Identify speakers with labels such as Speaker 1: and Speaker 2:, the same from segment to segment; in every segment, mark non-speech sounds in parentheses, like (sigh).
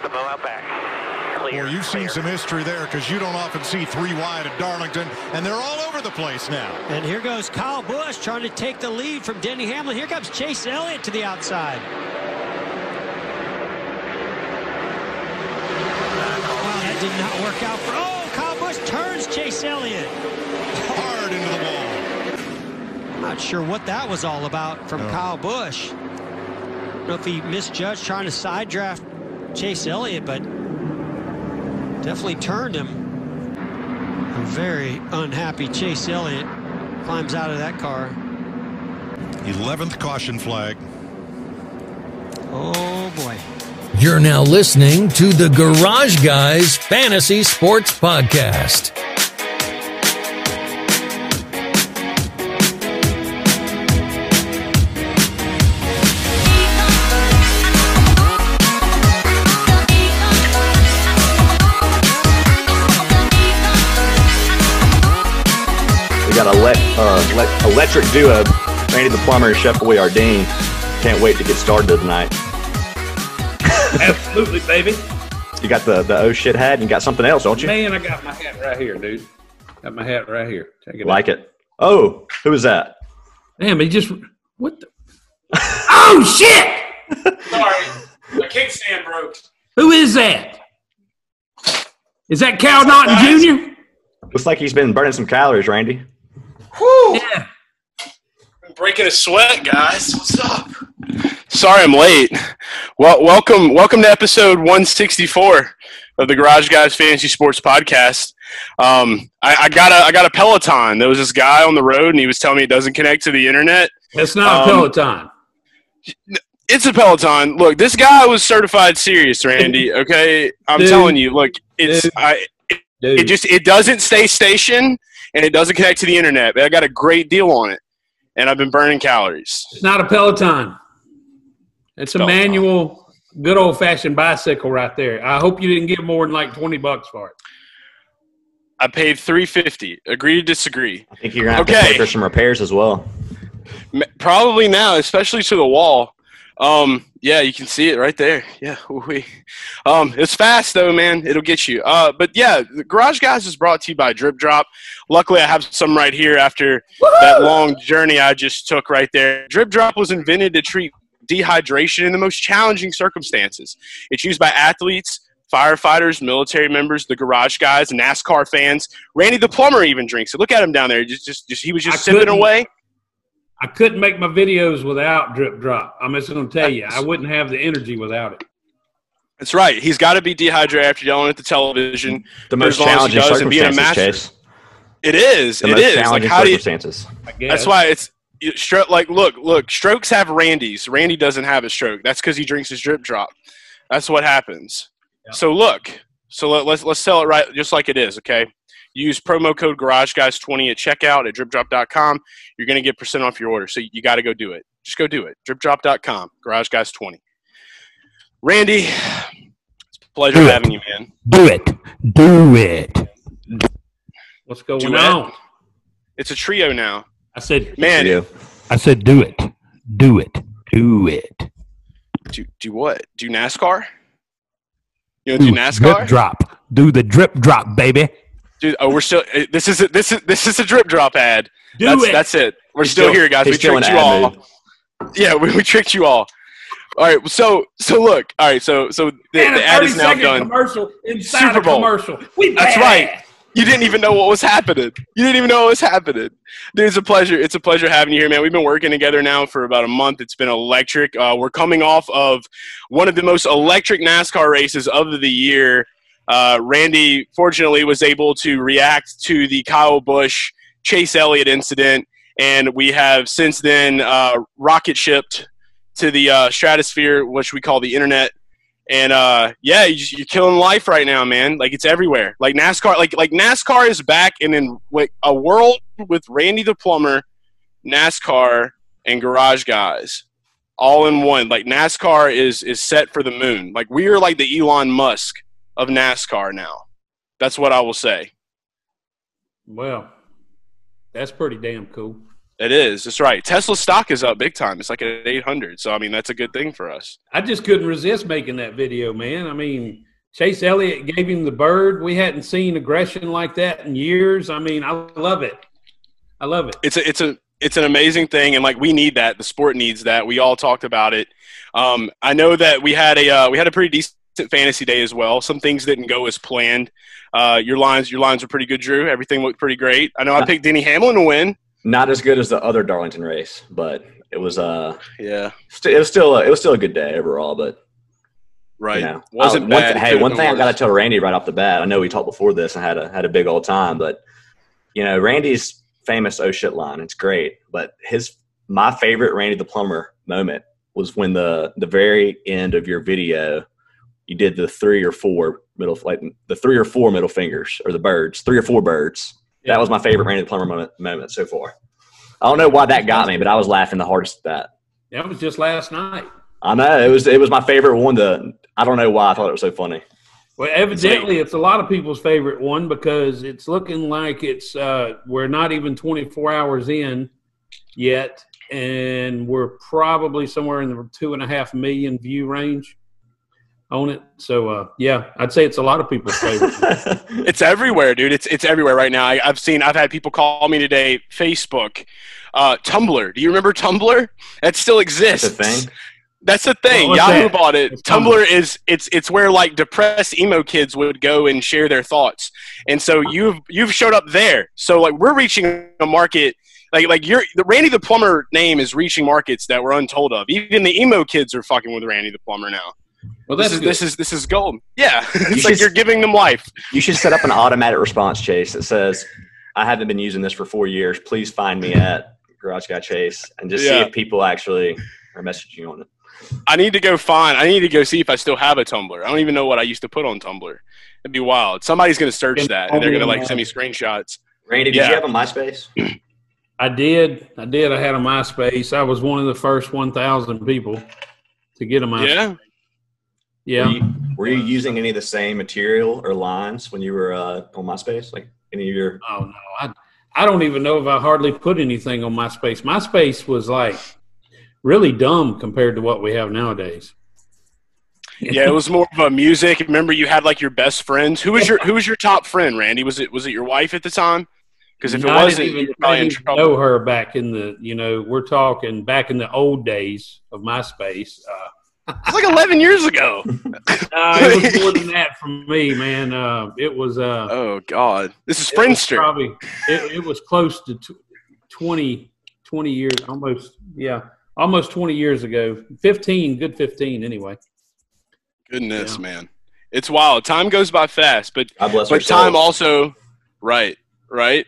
Speaker 1: set the bow out back. Clear.
Speaker 2: Well, you've seen some history there because you don't often see three wide at Darlington, and they're all over the place now.
Speaker 3: And here goes Kyle Busch trying to take the lead from Denny Hamlin. Here comes Chase Elliott to the outside. Wow, that did not work out for. Oh, Kyle Busch turns Chase Elliott.
Speaker 2: Hard into the wall.
Speaker 3: I'm not sure what that was all about from
Speaker 2: No.
Speaker 3: Kyle Busch. I don't know if he misjudged trying to side draft Chase Elliott, but definitely turned him. A very unhappy Chase Elliott climbs out of that car.
Speaker 2: 11th caution flag.
Speaker 3: Oh boy.
Speaker 4: You're now listening to the Garage Guys Fantasy Sports Podcast.
Speaker 5: Uh, electric duo, Randy the plumber and Chef Boirdeen. Can't wait to get started tonight.
Speaker 6: Absolutely, baby.
Speaker 5: You got the the oh shit hat, and you got something else, don't you?
Speaker 6: Man, I got my hat right here, dude. Got my hat right here. Check it
Speaker 5: Like
Speaker 6: out.
Speaker 5: it? Oh, who is that?
Speaker 6: Damn, he just what the (laughs) Oh shit!
Speaker 7: Sorry, my kickstand broke.
Speaker 6: Who is that? Is that Cal Naughton Jr.?
Speaker 5: Looks like he's been burning some calories, Randy.
Speaker 7: Whew.
Speaker 6: Yeah.
Speaker 7: I'm breaking a sweat, guys. What's up? Sorry, I'm late. Well, welcome, welcome to episode 164 of the Garage Guys Fantasy Sports Podcast. Um, I, I got a, I got a Peloton. There was this guy on the road, and he was telling me it doesn't connect to the internet.
Speaker 6: It's not
Speaker 7: Um,
Speaker 6: Peloton.
Speaker 7: It's a Peloton. Look, this guy was certified serious, Randy. Okay, I'm
Speaker 6: Dude.
Speaker 7: telling you. Look, it's
Speaker 6: Dude.
Speaker 7: I,
Speaker 6: Dude.
Speaker 7: it just it doesn't stay station and it doesn't connect to the internet. But I got a great deal on it, and I've been burning calories.
Speaker 6: it's not a Peloton. It's a
Speaker 7: Peloton.
Speaker 6: manual, good old fashioned bicycle right there. I hope you didn't give more than like twenty bucks for it.
Speaker 7: I paid three fifty. Agree to disagree.
Speaker 5: I think you're gonna have to
Speaker 7: Okay.
Speaker 5: pay for some repairs as well.
Speaker 7: Probably now, especially to the wall. Um, yeah, you can see it right there. Yeah, (laughs) we. Um, it's fast though, man. It'll get you. Uh, but yeah, the Garage Guys is brought to you by Drip Drop. Luckily, I have some right here after that long journey I just took right there. Drip Drop was invented to treat dehydration in the most challenging circumstances. It's used by athletes, firefighters, military members, the garage guys, NASCAR fans. Randy the plumber even drinks it. Look at him down there. Just, just, just he was just
Speaker 6: I
Speaker 7: sipping away.
Speaker 6: I couldn't make my videos without drip drop. I'm just going to tell you, I wouldn't have the energy without it.
Speaker 7: That's right. He's got to be dehydrated after yelling at the television.
Speaker 5: The
Speaker 7: For
Speaker 5: most
Speaker 7: as long as he
Speaker 5: challenging
Speaker 7: does and being a
Speaker 5: circumstances,
Speaker 7: master.
Speaker 5: Chase.
Speaker 7: It is.
Speaker 5: The
Speaker 7: It
Speaker 5: most
Speaker 7: is. Like
Speaker 5: challenging
Speaker 7: how do you?
Speaker 5: circumstances.
Speaker 6: I guess.
Speaker 7: That's why it's. you- Stro- like, look, look. Strokes have Randy's. Randy doesn't have a stroke. That's because he drinks his drip drop. That's what happens.
Speaker 6: Yeah.
Speaker 7: So look. So let, let's let's sell it right, just like it is. Okay. Use promo code Garage Guys 20 at checkout at DripDrop.com. You're gonna get percent off your order. So you got to go do it. Just go do it. DripDrop.com. GarageGuys20. Randy, it's a pleasure
Speaker 4: Do it.
Speaker 7: having you, man.
Speaker 4: Do it. Do it.
Speaker 6: What's going
Speaker 7: Duet.
Speaker 6: on?
Speaker 7: It's a trio now.
Speaker 6: I said,
Speaker 7: Man,
Speaker 5: You.
Speaker 4: I said do it. Do it. Do it.
Speaker 7: do do what? Do NASCAR? You want to do NASCAR?
Speaker 4: Drip drop. Do the drip drop, baby.
Speaker 7: Dude, oh, we're still. eh, This is a, this is this is a drip drop ad.
Speaker 6: do
Speaker 7: that's,
Speaker 6: it.
Speaker 7: That's it. We're still,
Speaker 5: still-
Speaker 7: here, guys. We tricked you all.
Speaker 5: mood.
Speaker 7: Yeah, (laughs) we, we tricked you all. All right. So so look. All right. So so the, the ad is now done.
Speaker 6: commercial inside
Speaker 7: Super
Speaker 6: a
Speaker 7: Bowl.
Speaker 6: commercial. We
Speaker 7: That's right. You didn't even know what was happening. You didn't even know what was happening. Dude, it's a pleasure. It's a pleasure having you here, man. We've been working together now for about a month. It's been electric. Uh, we're coming off of one of the most electric NASCAR races of the year. Uh, Randy, fortunately, was able to react to the Kyle Busch Chase Elliott incident, and we have since then uh, rocket shipped to the uh, stratosphere, which we call the internet. And uh, yeah, you're killing life right now, man. Like it's everywhere. Like NASCAR, like like NASCAR is back, and in like a world with Randy the plumber, NASCAR, and Garage Guys, all in one. Like NASCAR is is set for the moon. Like we are like the Elon Musk of NASCAR now. That's what I will say.
Speaker 6: Well, that's pretty damn cool.
Speaker 7: It is. That's right. Tesla stock is up big time. It's like at 800. So I mean, that's a good thing for us.
Speaker 6: I just couldn't resist making that video, man. I mean, Chase Elliott gave him the bird. We hadn't seen aggression like that in years. I mean, I love it. I love it.
Speaker 7: It's a it's a it's an amazing thing, and like we need that. The sport needs that. We all talked about it. Um, I know that we had a uh, we had a pretty decent fantasy day as well. Some things didn't go as planned. Uh, your lines your lines were pretty good, Drew. Everything looked pretty great. I know I picked Denny Hamlin to win.
Speaker 5: Not as good as the other Darlington race, but it was uh
Speaker 7: Yeah,
Speaker 5: st- it was still a, it was still a good day overall. But
Speaker 7: right.
Speaker 5: you know,
Speaker 7: Wasn't
Speaker 5: I- one
Speaker 7: bad.
Speaker 5: thi- hey, one
Speaker 7: been
Speaker 5: thing I got to tell Randy right off the bat. I know we talked before this and had a had a big old time, but you know, Randy's famous "oh shit" line. It's great, but his my favorite Randy the plumber moment was when the the very end of your video you did the three or four middle like the three or four middle fingers or the birds three or four birds.
Speaker 6: Yeah.
Speaker 5: that was my favorite Randy the plumber moment, moment so far. I don't know why that got me but i was laughing the hardest at that.
Speaker 6: That was just last night.
Speaker 5: i know it was it was my favorite one to i don't know why i thought it was so funny.
Speaker 6: Well, evidently, it's a lot of people's favorite one because it's looking like it's uh, we're not even 24 hours in yet, and we're probably somewhere in the two and a half million view range on it. So, uh, yeah, I'd say it's a lot of people's favorite. (laughs)
Speaker 7: It's everywhere, dude. It's it's everywhere right now. I, I've seen. I've had people call me today. Facebook, uh, Tumblr. Do you remember Tumblr? That still exists.
Speaker 5: That's a thing?
Speaker 7: That's the thing.
Speaker 6: What's
Speaker 7: Yahoo
Speaker 6: that?
Speaker 7: bought it.
Speaker 6: What's
Speaker 7: Tumblr
Speaker 6: Tumblr?
Speaker 7: is it's it's where like depressed emo kids would go and share their thoughts. And so you've you've showed up there. So like we're reaching a market like like you're the Randy the Plumber name is reaching markets that we're untold of. Even the emo kids are fucking with Randy the Plumber now.
Speaker 6: Well,
Speaker 7: This is
Speaker 6: good.
Speaker 7: this is this is gold. Yeah, (laughs) it's
Speaker 5: You
Speaker 7: like
Speaker 5: should-
Speaker 7: you're giving them life.
Speaker 5: You should set up an automatic response, Chase, that says, I haven't been using this for four years. Please find me at Garage Guy Chase and just see if people actually are messaging you on it.
Speaker 7: I need to go find. I need to go see if I still have a Tumblr. I don't even know what I used to put on Tumblr. It'd be wild. Somebody's gonna search that and they're gonna like send me screenshots.
Speaker 5: Randy, did
Speaker 7: Yeah.
Speaker 5: you have a MySpace?
Speaker 6: I did. I did. I had a MySpace. I was one of the first 1,000 people to get a MySpace.
Speaker 7: Yeah.
Speaker 6: Yeah.
Speaker 5: Were you, were you using any of the same material or lines when you were uh, on MySpace? Like any of your.
Speaker 6: Oh no, I I don't even know if I hardly put anything on MySpace. MySpace was like really dumb compared to what we have nowadays.
Speaker 7: Yeah, it was more of a music. Remember, you had like your best friends. Who was your Who was your top friend, Randy? Was it Was it your wife at the time? Because if it
Speaker 6: I didn't
Speaker 7: wasn't,
Speaker 6: even,
Speaker 7: you're probably in trouble.
Speaker 6: know her back in the you know we're talking back in the old days of MySpace. Uh,
Speaker 7: It's like 11 years ago. (laughs)
Speaker 6: uh, it was more than that for me, man. Uh, it was uh,
Speaker 7: Oh God, this is
Speaker 6: it was Probably it, it was close to tw 20, 20 years, almost yeah, almost twenty years ago. Fifteen, good fifteen anyway.
Speaker 7: Goodness,
Speaker 6: Yeah.
Speaker 7: man, it's wild. Time goes by fast, but
Speaker 5: God bless
Speaker 7: but time also, right, right.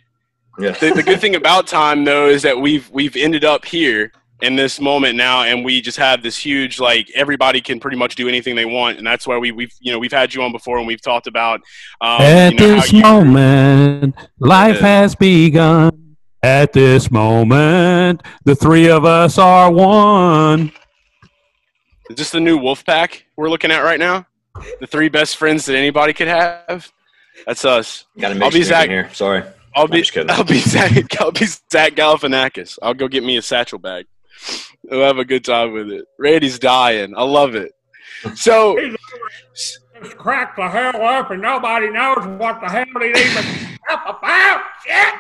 Speaker 5: Yeah.
Speaker 7: the, the good thing about time though is that we've we've ended up here in this moment now and we just have this huge like everybody can pretty much do anything they want and that's why we, we've you know we've had you on before and we've talked about um,
Speaker 8: At
Speaker 7: you know,
Speaker 8: this
Speaker 7: you-
Speaker 8: moment, life
Speaker 7: Yeah.
Speaker 8: has begun. At this moment, the three of us are one.
Speaker 7: is this the new wolf pack we're looking at right now the three best friends that anybody could have that's us
Speaker 5: Got to
Speaker 7: I'll
Speaker 5: make
Speaker 7: be
Speaker 5: sure
Speaker 7: Zach.
Speaker 5: here. Sorry.
Speaker 7: I'll be
Speaker 5: just.
Speaker 7: I'll be (laughs) Zach I'll be Zach Galifianakis I'll go get me a satchel bag we'll have a good time with it Randy's dying I love it so
Speaker 6: Just crack the hell up, and nobody knows what the hell they even about. Shit.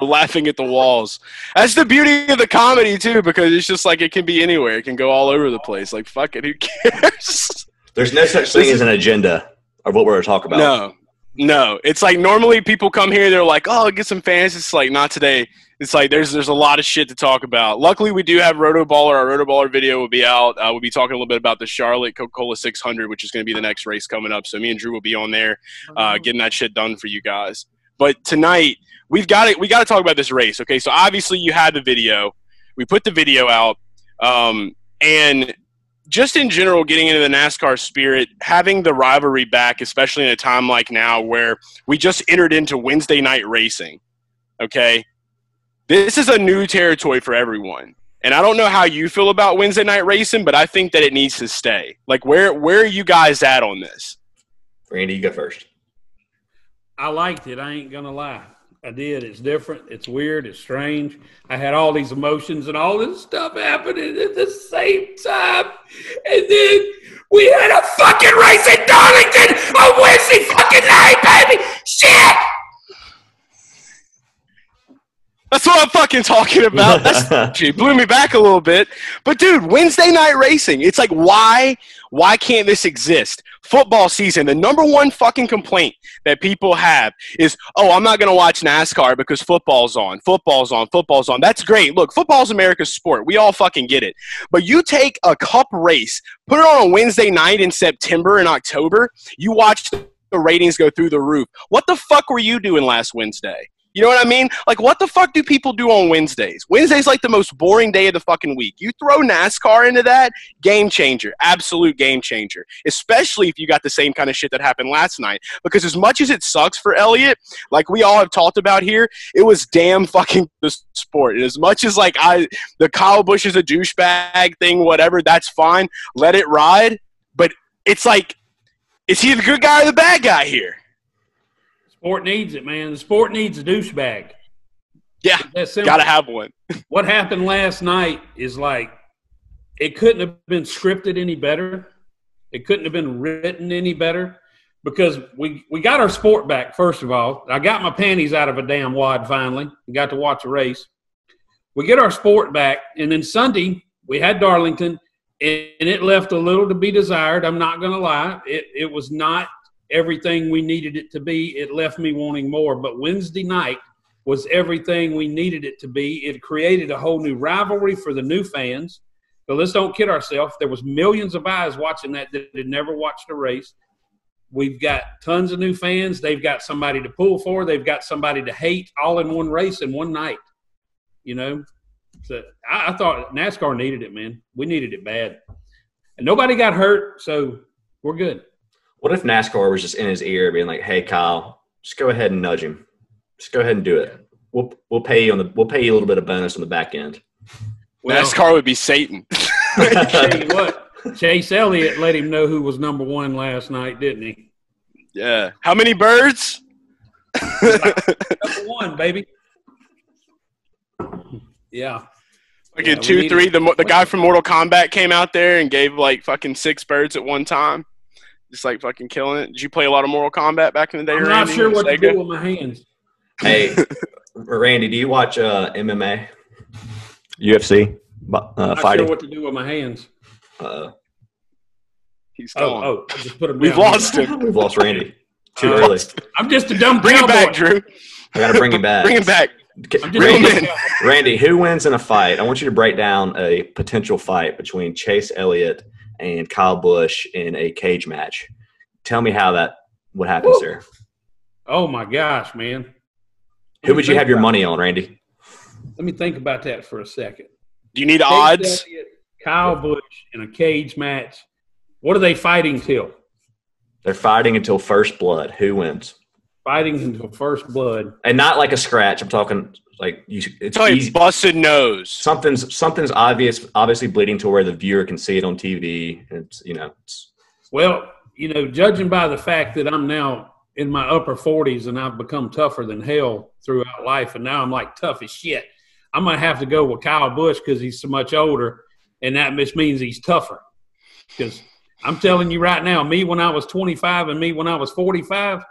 Speaker 7: We're laughing at the walls. That's the beauty of the comedy too, because it's just like it can be anywhere. It can go all over the place. Like fuck it, who cares?
Speaker 5: There's no such thing as an agenda of what we're talking about.
Speaker 7: no, no. It's like normally people come here, they're like, "Oh, get some fans." It's like not today. It's like there's there's a lot of shit to talk about. Luckily, we do have RotoBaller. Our RotoBaller video will be out. Uh, we'll be talking a little bit about the Charlotte Coca Cola 600, which is going to be the next race coming up. So me and Drew will be on there, uh, getting that shit done for you guys. But tonight we've got it. We got to talk about this race. Okay, so obviously you had the video. We put the video out, um, and just in general, getting into the NASCAR spirit, having the rivalry back, especially in a time like now where we just entered into Wednesday night racing. Okay, this is a new territory for everyone. And I don't know how you feel about Wednesday night racing, but I think that it needs to stay. Like, where where are you guys at on this?
Speaker 5: Randy, you go first.
Speaker 6: I liked it. I ain't gonna lie. I did. It's different. It's weird. It's strange. I had all these emotions and all this stuff happening at the same time. And then we had a fucking race in Darlington on Wednesday fucking night, baby. Shit!
Speaker 7: That's what I'm fucking talking about. (laughs) That's she blew me back a little bit. But dude, Wednesday night racing. It's like why why can't this exist? Football season, the number one fucking complaint that people have is, "Oh, I'm not going to watch NASCAR because football's on. Football's on. Football's on." That's great. Look, football's America's sport. We all fucking get it. But you take a cup race, put it on a Wednesday night in September and October, you watch the ratings go through the roof. What the fuck were you doing last Wednesday? You know what I mean? Like, what the fuck do people do on Wednesdays? Wednesday's like the most boring day of the fucking week. You throw NASCAR into that, game changer, absolute game changer. Especially if you got the same kind of shit that happened last night. Because as much as it sucks for Elliott, like we all have talked about here, it was damn fucking (laughs) the sport. And as much as like I, the Kyle Busch is a douchebag thing, whatever, that's fine. Let it ride. But it's like, is he the good guy or the bad guy here?
Speaker 6: Sport needs it, man. The sport needs a douchebag.
Speaker 7: Yeah, gotta have one. (laughs)
Speaker 6: what happened last night is like it couldn't have been scripted any better. It couldn't have been written any better because we we got our sport back. First of all, I got my panties out of a damn wad finally. and got to watch a race. We get our sport back, and then Sunday we had Darlington, and it left a little to be desired. I'm not going to lie; it it was not everything we needed it to be. It left me wanting more. But Wednesday night was everything we needed it to be. It created a whole new rivalry for the new fans. But let's don't kid ourselves. There was millions of eyes watching that that had never watched a race. We've got tons of new fans. They've got somebody to pull for. They've got somebody to hate all in one race in one night. You know, so I, I thought NASCAR needed it, man. We needed it bad, and nobody got hurt, so we're good.
Speaker 5: What if NASCAR was just in his ear, being like, "Hey, Kyle, just go ahead and nudge him. Just go ahead and do it. We'll we'll pay you on the we'll pay you a little bit of bonus on the back end."
Speaker 6: Well,
Speaker 7: NASCAR would be Satan. (laughs)
Speaker 6: tell you what, Chase Elliott let him know who was number one last night, didn't he?
Speaker 7: yeah. How many birds?
Speaker 6: Number one, baby. Yeah.
Speaker 7: Fucking
Speaker 6: Yeah, we
Speaker 7: two, three. The the guy from Mortal Kombat came out there and gave like fucking six birds at one time, just like fucking killing it. Did you play a lot of Mortal Kombat back in the day?
Speaker 6: I'm not sure
Speaker 7: on
Speaker 6: what to do with my hands.
Speaker 5: Hey, (laughs) Randy, do you watch uh, MMA, UFC uh,
Speaker 6: I'm not
Speaker 5: fighting?
Speaker 6: sure what to do with my hands.
Speaker 5: uh,
Speaker 7: He's
Speaker 6: Oh,
Speaker 7: gone.
Speaker 6: oh, I just put them
Speaker 7: We've
Speaker 6: down.
Speaker 7: lost him.
Speaker 5: we've lost Randy too
Speaker 6: Uh,
Speaker 5: early.
Speaker 6: I'm just a dumb
Speaker 7: Bring him back, Drew.
Speaker 5: I got to bring him back. (laughs)
Speaker 7: Bring him back.
Speaker 6: I'm just
Speaker 7: Bring
Speaker 6: a
Speaker 7: him
Speaker 6: dumb
Speaker 7: in.
Speaker 6: cowboy.
Speaker 5: Randy, who wins in a fight? I want you to break down a potential fight between Chase Elliott and Kyle Busch in a cage match. Tell me how that would happen,
Speaker 6: Woo.
Speaker 5: sir.
Speaker 6: Oh my gosh, man.
Speaker 5: Who would you have your money on, Randy?
Speaker 6: Let me think about that for a second.
Speaker 7: Do you need
Speaker 6: Chase
Speaker 7: odds?
Speaker 6: Elliott, Kyle Busch in a cage match. What are they fighting till?
Speaker 5: They're fighting until first blood. Who wins?
Speaker 6: Fighting until first blood.
Speaker 5: And not like a scratch. I'm talking like you. It's
Speaker 7: Tell you,
Speaker 5: easy.
Speaker 7: busted nose.
Speaker 5: Something's something's obvious, obviously bleeding to where the viewer can see it on TV. It's you know. It's,
Speaker 6: Well, you know, judging by the fact that I'm now in my upper 40s and I've become tougher than hell throughout life, and now I'm like tough as shit, I'm going to have to go with Kyle Busch because he's so much older, and that just means he's tougher. Because I'm telling you right now, me when I was 25 and me when I was 45,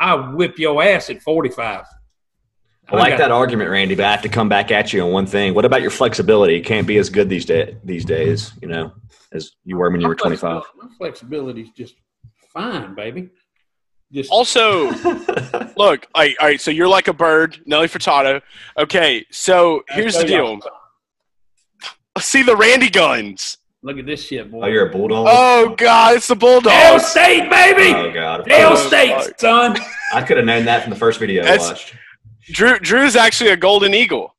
Speaker 6: I whip your ass at 45.
Speaker 5: I like
Speaker 6: got-
Speaker 5: that argument, Randy, but I have to come back at you on one thing. What about your flexibility? It can't be as good these day these days, you know, as you were when you were 25.
Speaker 6: flexibility- My flexibility is just fine, baby. Just
Speaker 7: Also, (laughs) look, all right, all right, so you're like a bird, Nelly Furtado. Okay, so here's the deal. See the Randy guns.
Speaker 6: Look at this shit, boy.
Speaker 5: oh, you're a bulldog.
Speaker 7: Oh God, it's the
Speaker 6: Dale
Speaker 7: Bulldogs.
Speaker 6: State, baby.
Speaker 5: Oh, God.
Speaker 6: Dale State,
Speaker 7: fuck.
Speaker 6: son.
Speaker 5: I could have known that from the first video I watched.
Speaker 7: Drew Drew's actually a golden eagle.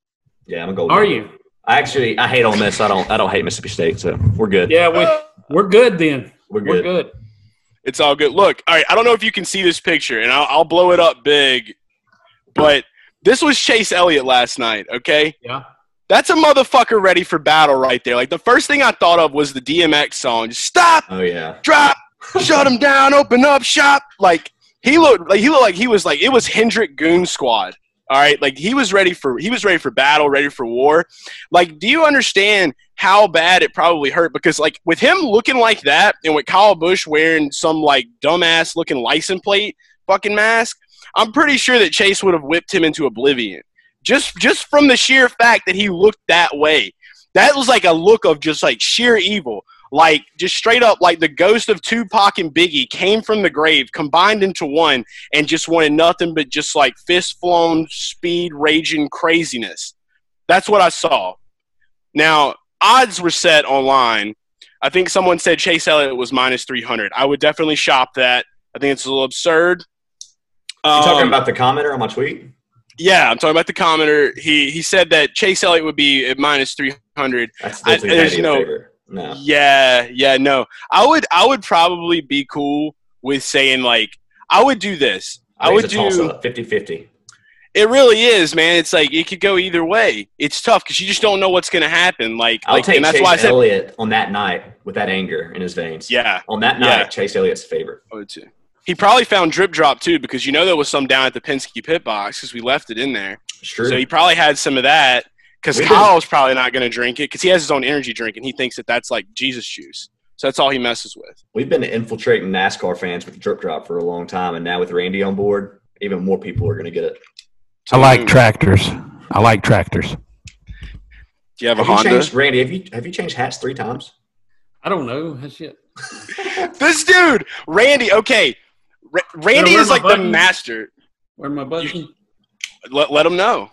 Speaker 5: Yeah, I'm a golden.
Speaker 6: Are
Speaker 5: Eagle.
Speaker 6: you?
Speaker 5: I actually I hate Ole Miss. I don't I don't hate Mississippi State, so we're good.
Speaker 6: Yeah, we, we're good then.
Speaker 5: we're good.
Speaker 6: We're
Speaker 5: good.
Speaker 6: good.
Speaker 7: It's all good. Look, all right, I don't know if you can see this picture, and I'll, I'll blow it up big, but this was Chase Elliott last night. Okay,
Speaker 6: Yeah.
Speaker 7: That's a motherfucker ready for battle right there. Like the first thing I thought of was the DMX song. Just stop,
Speaker 5: Oh yeah.
Speaker 7: drop, shut him down, open up shop. Like he looked like he looked like he was like it was Hendrick Goon Squad. All right, like he was ready for he was ready for battle, ready for war. Like, do you understand how bad it probably hurt? Because like with him looking like that, and with Kyle Busch wearing some like dumbass looking license plate fucking mask, I'm pretty sure that Chase would have whipped him into oblivion. Just just from the sheer fact that he looked that way. That was like a look of just like sheer evil. Like just straight up like the ghost of Tupac and Biggie came from the grave, combined into one, and just wanted nothing but just like fist flown speed raging craziness. That's what I saw. Now, odds were set online. I think someone said Chase Elliott was minus 300. I would definitely shop that. I think it's a little absurd.
Speaker 5: You talking
Speaker 7: Um,
Speaker 5: about the commenter on my tweet?
Speaker 7: Yeah, I'm talking about the commenter. He he said that Chase Elliott would be at minus 300.
Speaker 5: That's still
Speaker 7: I- there's no-
Speaker 5: No.
Speaker 7: Yeah, yeah, no. I would I would probably be cool with saying like I would do this. I, would do
Speaker 5: 50-50.
Speaker 7: it really is, man. It's like it could go either way. It's tough because you just don't know what's gonna happen. Like,
Speaker 5: I'll
Speaker 7: like
Speaker 5: take
Speaker 7: and that's
Speaker 5: Chase
Speaker 7: why I said
Speaker 5: Elliott on that night with that anger in his veins.
Speaker 7: Yeah.
Speaker 5: On that
Speaker 7: Yeah.
Speaker 5: night, Chase Elliott's favorite.
Speaker 7: I would too. He probably found drip drop too because you know there was some down at the Penske pit box because we left it in there.
Speaker 5: It's true.
Speaker 7: So he probably had some of that because
Speaker 5: We've
Speaker 7: Kyle's probably not going to drink it because he has his own energy drink and he thinks that that's like Jesus juice. So that's all he messes with.
Speaker 5: We've been infiltrating NASCAR fans with drip drop for a long time, and now with Randy on board, even more people are going to get it.
Speaker 8: I like tractors. I like tractors.
Speaker 7: Do you have a
Speaker 5: Have you
Speaker 7: Honda?
Speaker 5: changed, Randy? Have you have you changed hats three times?
Speaker 6: I don't know. That shit. (laughs)
Speaker 7: This dude, Randy. Okay, Ra- Randy is
Speaker 6: my
Speaker 7: like the master.
Speaker 6: Where my button?
Speaker 7: Let let him know.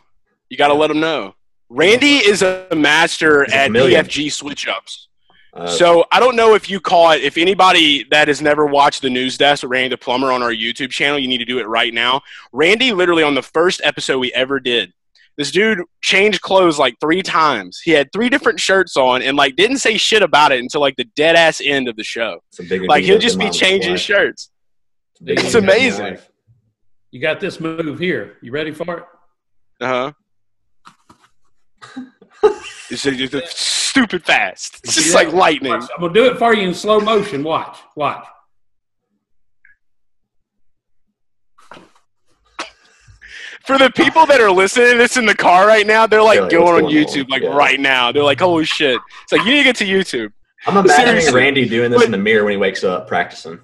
Speaker 7: You got to let him know. Randy is a master
Speaker 5: He's a
Speaker 7: at
Speaker 5: chameleon.
Speaker 7: PFG switch ups.
Speaker 5: Uh,
Speaker 7: So I don't know if you caught. If anybody that has never watched the news desk with Randy the Plumber on our YouTube channel, you need to do it right now. Randy literally on the first episode we ever did, this dude changed clothes like three times. He had three different shirts on and like didn't say shit about it until like the dead ass end of the show.
Speaker 5: it's a bigger
Speaker 7: Like he'll just be changing
Speaker 5: wife.
Speaker 7: shirts.
Speaker 5: A
Speaker 7: It's
Speaker 5: deal than my
Speaker 7: amazing.
Speaker 5: wife.
Speaker 6: You got this move here. You ready for it?
Speaker 7: Uh huh. It's just it's stupid fast. It's just
Speaker 6: See
Speaker 7: like lightning.
Speaker 6: Watch. I'm gonna do it for you in slow motion. Watch. Watch.
Speaker 7: For the people that are listening to this in the car right now, they're like
Speaker 5: Yeah,
Speaker 7: going on YouTube
Speaker 5: on?
Speaker 7: like
Speaker 5: Yeah.
Speaker 7: right now. They're like, "Holy shit!" It's like you need to get to YouTube.
Speaker 5: I'm imagining
Speaker 7: Seriously.
Speaker 5: Randy doing this in the mirror when he wakes up, practicing.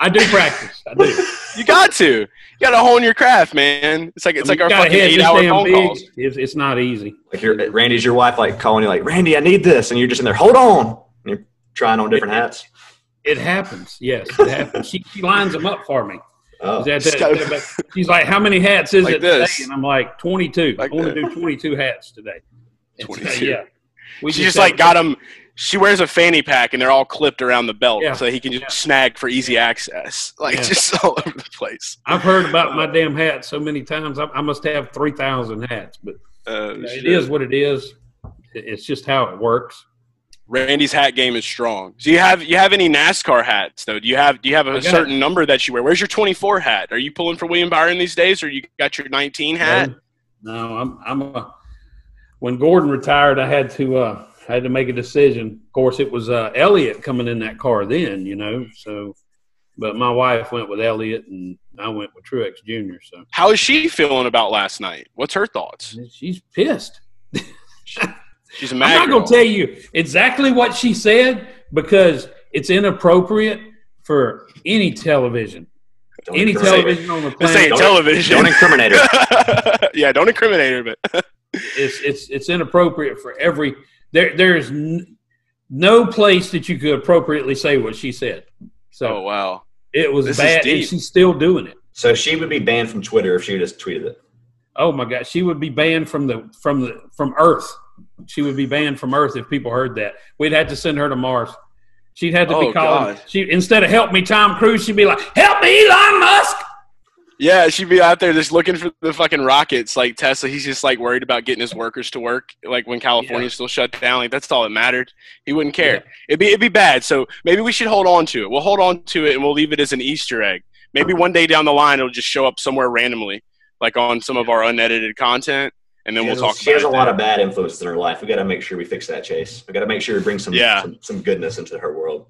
Speaker 6: I do practice. I do.
Speaker 7: You got to. You got to hone your craft, man. It's like it's
Speaker 6: I
Speaker 7: like our
Speaker 6: you got a
Speaker 7: fucking eight-hour phone
Speaker 6: big,
Speaker 7: calls.
Speaker 6: It's, it's not easy.
Speaker 5: Like you're Randy's your wife, like calling you, like Randy, I need this, and you're just in there. Hold on, and you're trying on different hats.
Speaker 6: It happens. Yes, it happens. she, she lines them up for me.
Speaker 5: Oh,
Speaker 6: That-
Speaker 7: Just
Speaker 6: that- that- she's like, "How many hats is
Speaker 7: Like
Speaker 6: it
Speaker 7: this.
Speaker 6: today?" And I'm like, "22.
Speaker 7: Like
Speaker 6: I want to do 22 hats today." And so,
Speaker 7: 22.
Speaker 6: yeah. We
Speaker 7: She just like
Speaker 6: have-
Speaker 7: got him. She wears a fanny pack and they're all clipped around the belt,
Speaker 6: Yeah.
Speaker 7: so he can just
Speaker 6: Yeah.
Speaker 7: snag for easy access, (laughs) like
Speaker 6: Yeah.
Speaker 7: just all over the place.
Speaker 6: I've heard about my damn hat so many times. I, I must have 3,000 hats, but
Speaker 7: Uh,
Speaker 6: you know, it is what it is. It's just how it works.
Speaker 7: Randy's hat game is strong. Do you have you have any NASCAR hats though? Do you have do you have a certain number that you wear? Where's your 24 hat? Are you pulling for William Byron these days, or you got your 19 hat?
Speaker 6: No, no, I'm I'm a. When Gordon retired, I had to uh, had to make a decision. Of course, it was uh, Elliott coming in that car then, you know. So, but my wife went with Elliott, and I went with Truex Jr. So
Speaker 7: How is she feeling about last night? What's her thoughts?
Speaker 6: she's pissed.
Speaker 7: She's (laughs)
Speaker 6: I'm not going to tell you exactly what she said because it's inappropriate for any television,
Speaker 5: don't
Speaker 6: any television on the planet.
Speaker 7: This ain't
Speaker 6: planet.
Speaker 7: television.
Speaker 5: Don't incriminate her. (laughs)
Speaker 7: yeah, don't incriminate her, but
Speaker 6: it's it's it's inappropriate for every there there's n- no place that you could appropriately say what she said. So
Speaker 7: oh wow.
Speaker 6: it was
Speaker 7: this
Speaker 6: bad and she's still doing it.
Speaker 5: So she would be banned from Twitter if she just tweeted it.
Speaker 6: oh my god. She would be banned from the from the from earth. She would be banned from earth if people heard that. We'd have to send her to mars. She'd have to
Speaker 7: Oh,
Speaker 6: be calling
Speaker 7: God.
Speaker 6: she instead of help me tom cruise she'd be like help me elon musk
Speaker 7: Yeah, she'd be out there just looking for the fucking rockets. Like Tesla, he's just like worried about getting his workers to work. Like when California's still shut down, like that's all that mattered. He wouldn't care.
Speaker 6: Yeah.
Speaker 7: It'd be it'd be bad. So maybe we should hold on to it. We'll hold on to it and we'll leave it as an Easter egg. Maybe one day down the line it'll just show up somewhere randomly, like on some of our unedited content, and then
Speaker 5: She
Speaker 7: we'll
Speaker 5: has,
Speaker 7: talk
Speaker 5: she has a lot
Speaker 7: then.
Speaker 5: of bad influences in her life. We got to make sure we fix that, Chase. We got to make sure we bring some,
Speaker 7: Yeah.
Speaker 5: some some goodness into her world.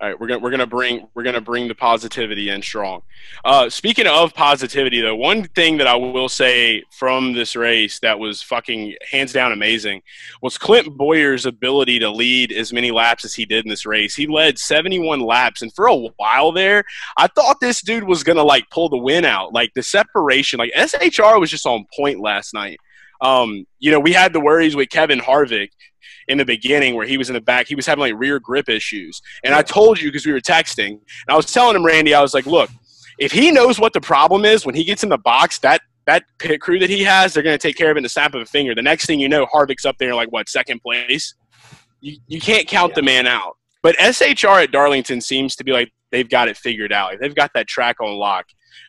Speaker 7: All right, we're gonna we're gonna bring we're gonna bring the positivity in strong. Uh, speaking of positivity, though, one thing that I will say from this race that was fucking hands down amazing was Clint Bowyer's ability to lead as many laps as he did in this race. He led 71 laps, and for a while there, I thought this dude was gonna like pull the win out. Like the separation, like SHR was just on point last night. Um, you know, we had the worries with Kevin Harvick in the beginning where he was in the back. He was having like rear grip issues. And I told you because we were texting, and I was telling him, Randy, I was like, look, if he knows what the problem is when he gets in the box, that that pit crew that he has, they're going to take care of it in the snap of a finger. The next thing you know, Harvick's up there like what second place. You you can't count yeah. the man out. But SHR at Darlington seems to be like they've got it figured out. Like they've got that track on lock.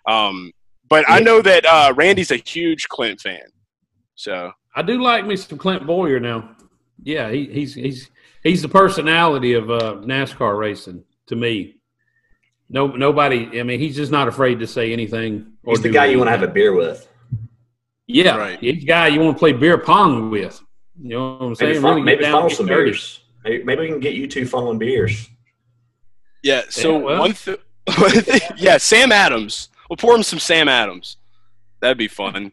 Speaker 7: Um, but yeah. I know that uh, Randy's a huge Clint fan. So
Speaker 6: I do like me some Clint Bowyer now yeah, he, he's he's he's the personality of uh, NASCAR racing to me. No, nobody. I mean, he's just not afraid to say anything.
Speaker 5: he's the guy anything. you want to have a beer with.
Speaker 6: Yeah, right. he's the guy you want to play beer pong with. You know what I'm saying?
Speaker 5: Maybe, really maybe funnel some dirty. beers. Maybe, maybe, we can get you two funneling beers.
Speaker 7: Yeah. So yeah, well. (laughs) one thing. yeah, Sam Adams. We'll pour him some Sam Adams. That'd be fun.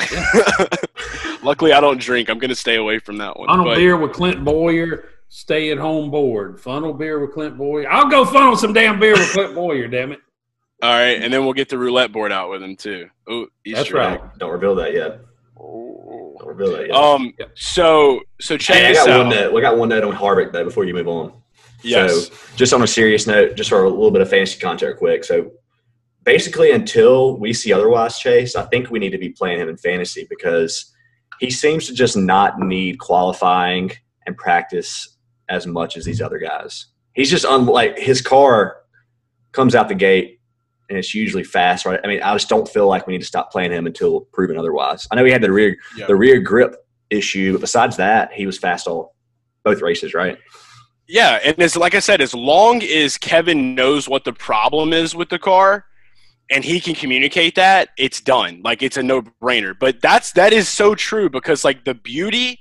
Speaker 7: (laughs) Luckily, I don't drink. I'm going to stay away from that one.
Speaker 6: Funnel but, beer with Clint Bowyer, Stay at home board. Funnel beer with Clint Bowyer. I'll go funnel some damn beer with Clint Bowyer, Damn it. (laughs)
Speaker 7: All right, and then we'll get the roulette board out with him too. Oh,
Speaker 6: That's right.
Speaker 5: Don't reveal that yet. Don't reveal that yet.
Speaker 7: Um. So so check
Speaker 5: hey,
Speaker 7: this
Speaker 5: I got
Speaker 7: out.
Speaker 5: One note. We got one note on Harvick though before you move on.
Speaker 7: Yes.
Speaker 5: So just on a serious note, just for a little bit of fantasy content, quick. So basically until we see otherwise, Chase, I think we need to be playing him in fantasy because he seems to just not need qualifying and practice as much as these other guys. He's just unlike his car comes out the gate and it's usually fast, right? I mean, I just don't feel like we need to stop playing him until proven otherwise. I know he had the rear the rear grip issue, but besides that, he was fast all both races, right?
Speaker 7: Yeah, and as like I said, as long as Kevin knows what the problem is with the car, and he can communicate that, it's done. Like it's a no brainer. But that's that is so true because like the beauty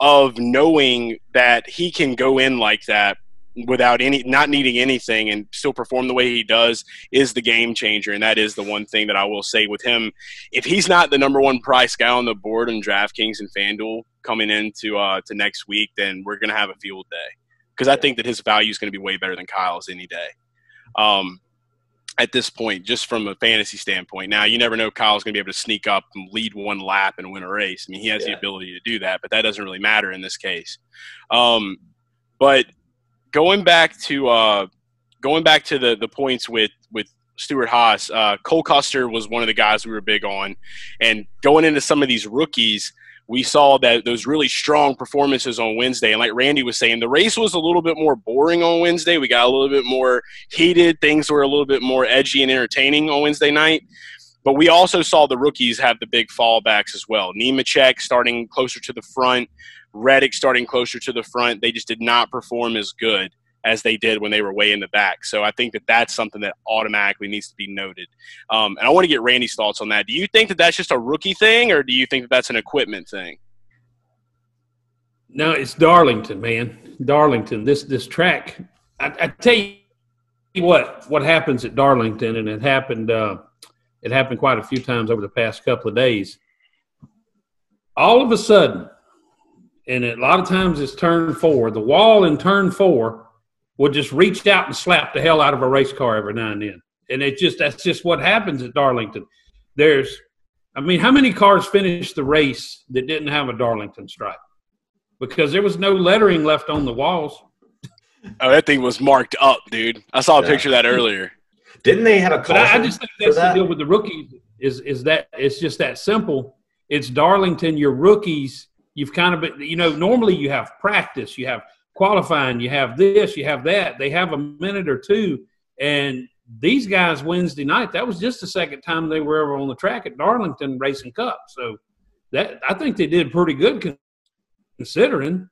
Speaker 7: of knowing that he can go in like that without any not needing anything and still perform the way he does is the game changer. And that is the one thing that I will say with him. If he's not the number one price guy on the board in DraftKings and FanDuel coming into uh to next week then we're going to have a field day. Because I think that his value is going to be way better than Kyle's any day. Um at this point, just from a fantasy standpoint. Now, you never know Kyle's going to be able to sneak up and lead one lap and win a race. I mean, he has yeah. the ability to do that, but that doesn't really matter in this case. Um, but going back to uh, going back to the the points with with Stewart-Haas, uh, Cole Custer was one of the guys we were big on, and going into some of these rookies we saw that those really strong performances on Wednesday. And like Randy was saying, the race was a little bit more boring on Wednesday. We got a little bit more heated. Things were a little bit more edgy and entertaining on Wednesday night. But we also saw the rookies have the big fallbacks as well. Nemechek starting closer to the front, Reddick starting closer to the front. They just did not perform as good as they did when they were way in the back. So I think that that's something that automatically needs to be noted. Um, and I want to get Randy's thoughts on that. Do you think that that's just a rookie thing, or do you think that that's an equipment thing?
Speaker 6: No, it's Darlington, man. Darlington. This this track. I, I tell you what what happens at Darlington, and it happened. Uh, it happened quite a few times over the past couple of days. All of a sudden, and a lot of times it's turn four. The wall in turn four would just reach out and slap the hell out of a race car every now and then. And it just that's just what happens at Darlington. There's I mean, how many cars finished the race that didn't have a Darlington stripe? Because there was no lettering left on the walls.
Speaker 7: Oh, that thing was marked up, dude. I saw a yeah. picture of that earlier.
Speaker 5: Didn't they have a
Speaker 6: But I, I just think that's that? the deal with the rookies is is that it's just that simple. It's Darlington, your rookies, you've kind of been, you know, normally you have practice, you have qualifying, you have this, you have that. They have a minute or two. And these guys Wednesday night, that was just the second time they were ever on the track at Darlington Racing Cup. So that I think they did pretty good considering.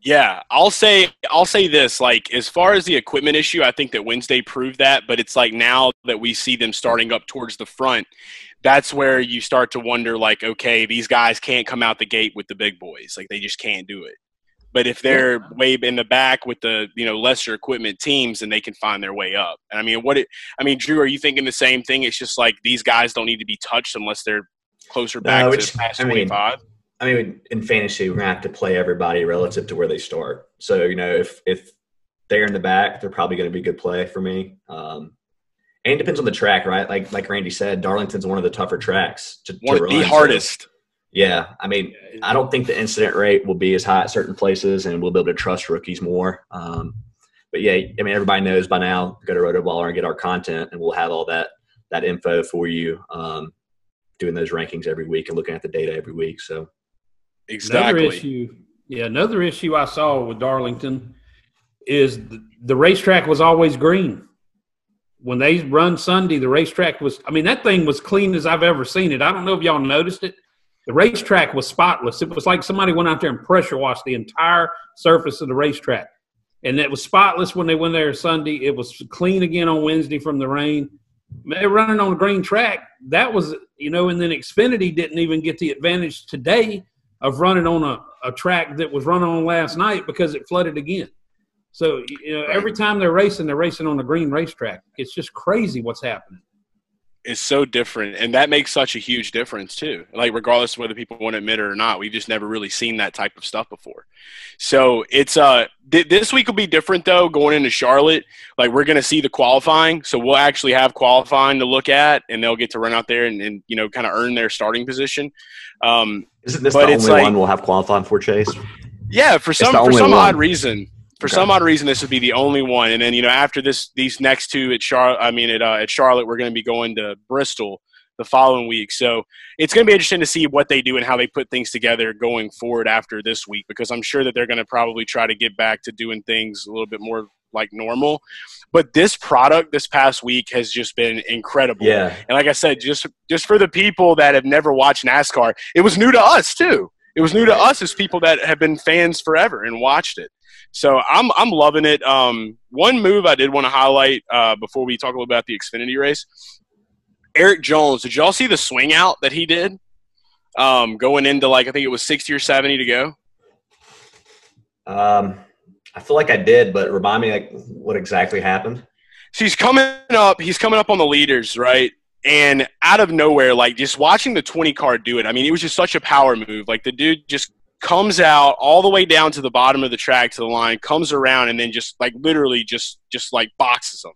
Speaker 7: Yeah, I'll say I'll say this like as far as the equipment issue, I think that Wednesday proved that, but it's like now that we see them starting up towards the front, that's where you start to wonder like okay, these guys can't come out the gate with the big boys. Like they just can't do it But if they're way in the back with the you know lesser equipment teams, then they can find their way up. And I mean, what it, I mean, Drew, are you thinking the same thing? It's just like these guys don't need to be touched unless they're closer back
Speaker 5: No,
Speaker 7: to
Speaker 5: it's-
Speaker 7: past
Speaker 5: I mean,
Speaker 7: twenty five.
Speaker 5: I mean, in fantasy, we're gonna have to play everybody relative to where they start. So you know, if if they're in the back, they're probably going to be good play for me. Um, and it depends on the track, right? Like like Randy said, Darlington's one of the tougher tracks to, to
Speaker 7: One
Speaker 5: run.
Speaker 7: the
Speaker 5: so-
Speaker 7: hardest.
Speaker 5: Yeah, I mean, I don't think the incident rate will be as high at certain places, and we'll be able to trust rookies more. Um, but yeah, I mean, everybody knows by now. Go to Rotoballer and get our content, and we'll have all that that info for you. Um, doing those rankings every week and looking at the data every week. So
Speaker 7: exactly.
Speaker 6: Another issue, yeah, another issue I saw with Darlington is the, the racetrack was always green. When they run Sunday, the racetrack was, I mean, that thing was clean as I've ever seen it. I don't know if y'all noticed it. The racetrack was spotless. It was like somebody went out there and pressure washed the entire surface of the racetrack. And it was spotless when they went there Sunday. It was clean again on Wednesday from the rain. They're running on a green track. That was, you know, and then Xfinity didn't even get the advantage today of running on a, a track that was running on last night because it flooded again. So you know, every time they're racing, they're racing on a green racetrack. It's just crazy what's happening.
Speaker 7: Is so different and that makes such a huge difference too like regardless of whether people want to admit it or not we've just never really seen that type of stuff before so it's uh th- this week will be different though going into charlotte like we're going to see the qualifying so we'll actually have qualifying to look at and they'll get to run out there and, and you know kind of earn their starting position um
Speaker 5: isn't this
Speaker 7: But
Speaker 5: the
Speaker 7: it's
Speaker 5: only
Speaker 7: like-
Speaker 5: one we'll have qualifying for Chase?
Speaker 7: yeah, for some for some
Speaker 5: one.
Speaker 7: odd reason. For
Speaker 5: Okay.
Speaker 7: some odd reason, this would be the only one. And then you know, after this, these next two at Char, I mean at uh, at Charlotte, we're going to be going to Bristol the following week. So it's going to be interesting to see what they do and how they put things together going forward after this week, because I'm sure that they're going to probably try to get back to doing things a little bit more like normal. But this product this past week has just been incredible.
Speaker 5: Yeah,
Speaker 7: And like I said, just just for the people that have never watched NASCAR, it was new to us too. It was new to us as people that have been fans forever and watched it. So I'm I'm loving it. Um, one move I did want to highlight uh, before we talk a little about the Xfinity race. Erik Jones, did y'all see the swing out that he did? Um, going into like I think it was 60 or 70 to go.
Speaker 5: um, I feel like I did, but remind me like what exactly happened.
Speaker 7: So he's coming up. He's coming up on the leaders, right? And out of nowhere, like just watching the 20 car do it. I mean, it was just such a power move. Like the dude just comes out all the way down to the bottom of the track to the line, comes around, and then just like literally just just like boxes them.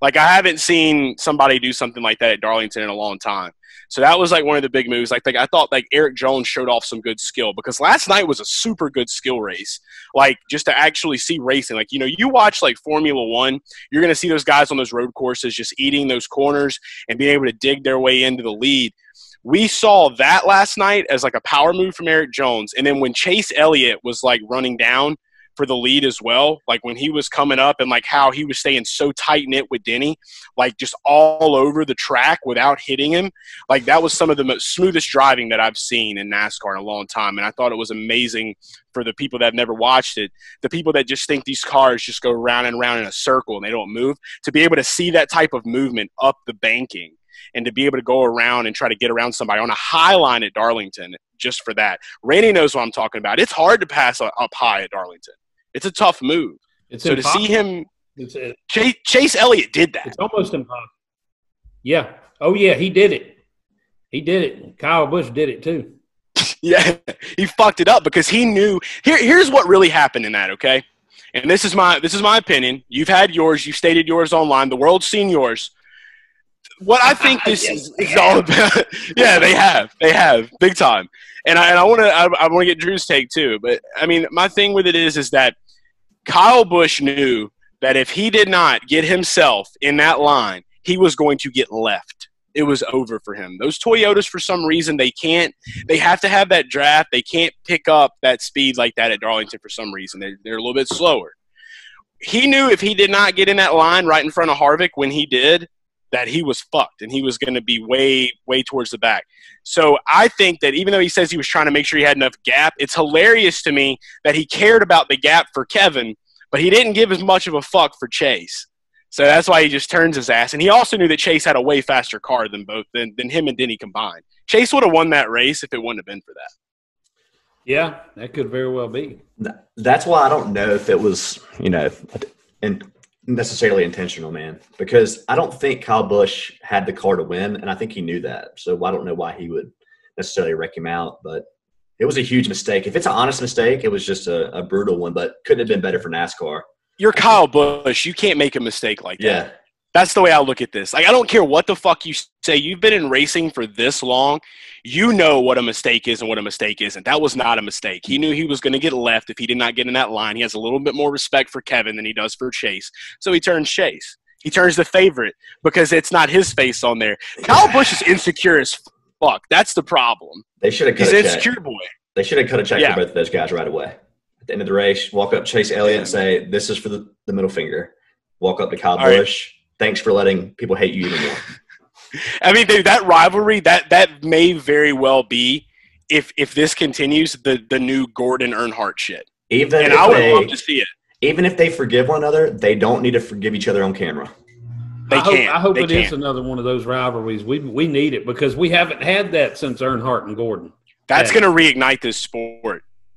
Speaker 7: Like I haven't seen somebody do something like that at Darlington in a long time. So that was like one of the big moves. Like, like I thought like Erik Jones showed off some good skill because last night was a super good skill race. Like just to actually see racing. Like, you know, you watch like Formula One, you're gonna see those guys on those road courses just eating those corners and being able to dig their way into the lead. We saw that last night as like a power move from Erik Jones. And then when Chase Elliott was like running down for the lead as well, like when he was coming up and like how he was staying so tight knit with Denny, like just all over the track without hitting him. Like that was some of the most smoothest driving that I've seen in NASCAR in a long time. And I thought it was amazing for the people that have never watched it, the people that just think these cars just go round and round in a circle and they don't move, to be able to see that type of movement up the banking and to be able to go around and try to get around somebody on a high line at Darlington just for that. Randy knows what I'm talking about. It's hard to pass up high at Darlington. It's a tough move.
Speaker 6: It's
Speaker 7: so to see him,
Speaker 6: It's, uh,
Speaker 7: Chase, Chase Elliott did that.
Speaker 6: it's almost impossible. Yeah. Oh yeah, he did it. He did it. Kyle Busch did it too. (laughs)
Speaker 7: Yeah, he fucked it up because he knew. Here, here's what really happened in that. Okay, and this is my this is my opinion. You've had yours. You've stated yours online. The world's seen yours. What I think (laughs) this is, is all about. (laughs) yeah, they have. They have big time. And I and I want to I, I want to get Drew's take too. But I mean, my thing with it is is that Kyle Busch knew that if he did not get himself in that line, he was going to get left. It was over for him. Those Toyotas, for some reason, they can't. They have to have that draft. They can't pick up that speed like that at Darlington for some reason. They're, they're a little bit slower. He knew if he did not get in that line right in front of Harvick when he did, that he was fucked and he was going to be way, way towards the back. So I think that even though he says he was trying to make sure he had enough gap, it's hilarious to me that he cared about the gap for Kevin, but he didn't give as much of a fuck for Chase. So that's why he just turns his ass. And he also knew that Chase had a way faster car than both than, than him and Denny combined. Chase would have won that race if it wouldn't have been for that.
Speaker 6: Yeah, that could very well be.
Speaker 5: That's why I don't know if it was, you know, in, necessarily intentional, man. Because I don't think Kyle Busch had the car to win, and I think he knew that. So I don't know why he would necessarily wreck him out. But it was a huge mistake. If it's an honest mistake, it was just a, a brutal one. But couldn't have been better for NASCAR.
Speaker 7: You're Kyle Busch. You can't make a mistake like that. That's the way I look at this. Like I don't care what the fuck you say. You've been in racing for this long. You know what a mistake is and what a mistake isn't. That was not a mistake. He knew he was going to get left if he did not get in that line. He has a little bit more respect for Kevin than he does for Chase. So he turns Chase. He turns the favorite because it's not his face on there. Kyle Busch is insecure as fuck. That's the problem.
Speaker 5: they should have cut
Speaker 7: He's
Speaker 5: a check.
Speaker 7: insecure boy.
Speaker 5: They should have cut a check
Speaker 7: Yeah.
Speaker 5: for both of those guys right away. At the end of the race, walk up Chase Elliott and say, "This is for the, the middle finger." Walk up to Kyle
Speaker 7: All right.
Speaker 5: Busch. Thanks for letting people hate you even more.
Speaker 7: I mean, dude, that rivalry that that may very well be if if this continues the the new Gordon Earnhardt shit.
Speaker 5: Even
Speaker 7: And
Speaker 5: if
Speaker 7: I would
Speaker 5: they,
Speaker 7: love to see it.
Speaker 5: even if they forgive one another, they don't need to forgive each other on camera.
Speaker 7: They
Speaker 6: I hope,
Speaker 7: can't.
Speaker 6: I hope
Speaker 7: They
Speaker 6: it is
Speaker 7: can't.
Speaker 6: another one of those rivalries. We we need it because we haven't had that since Earnhardt and Gordon.
Speaker 7: That's
Speaker 6: Yeah.
Speaker 7: going to reignite this sport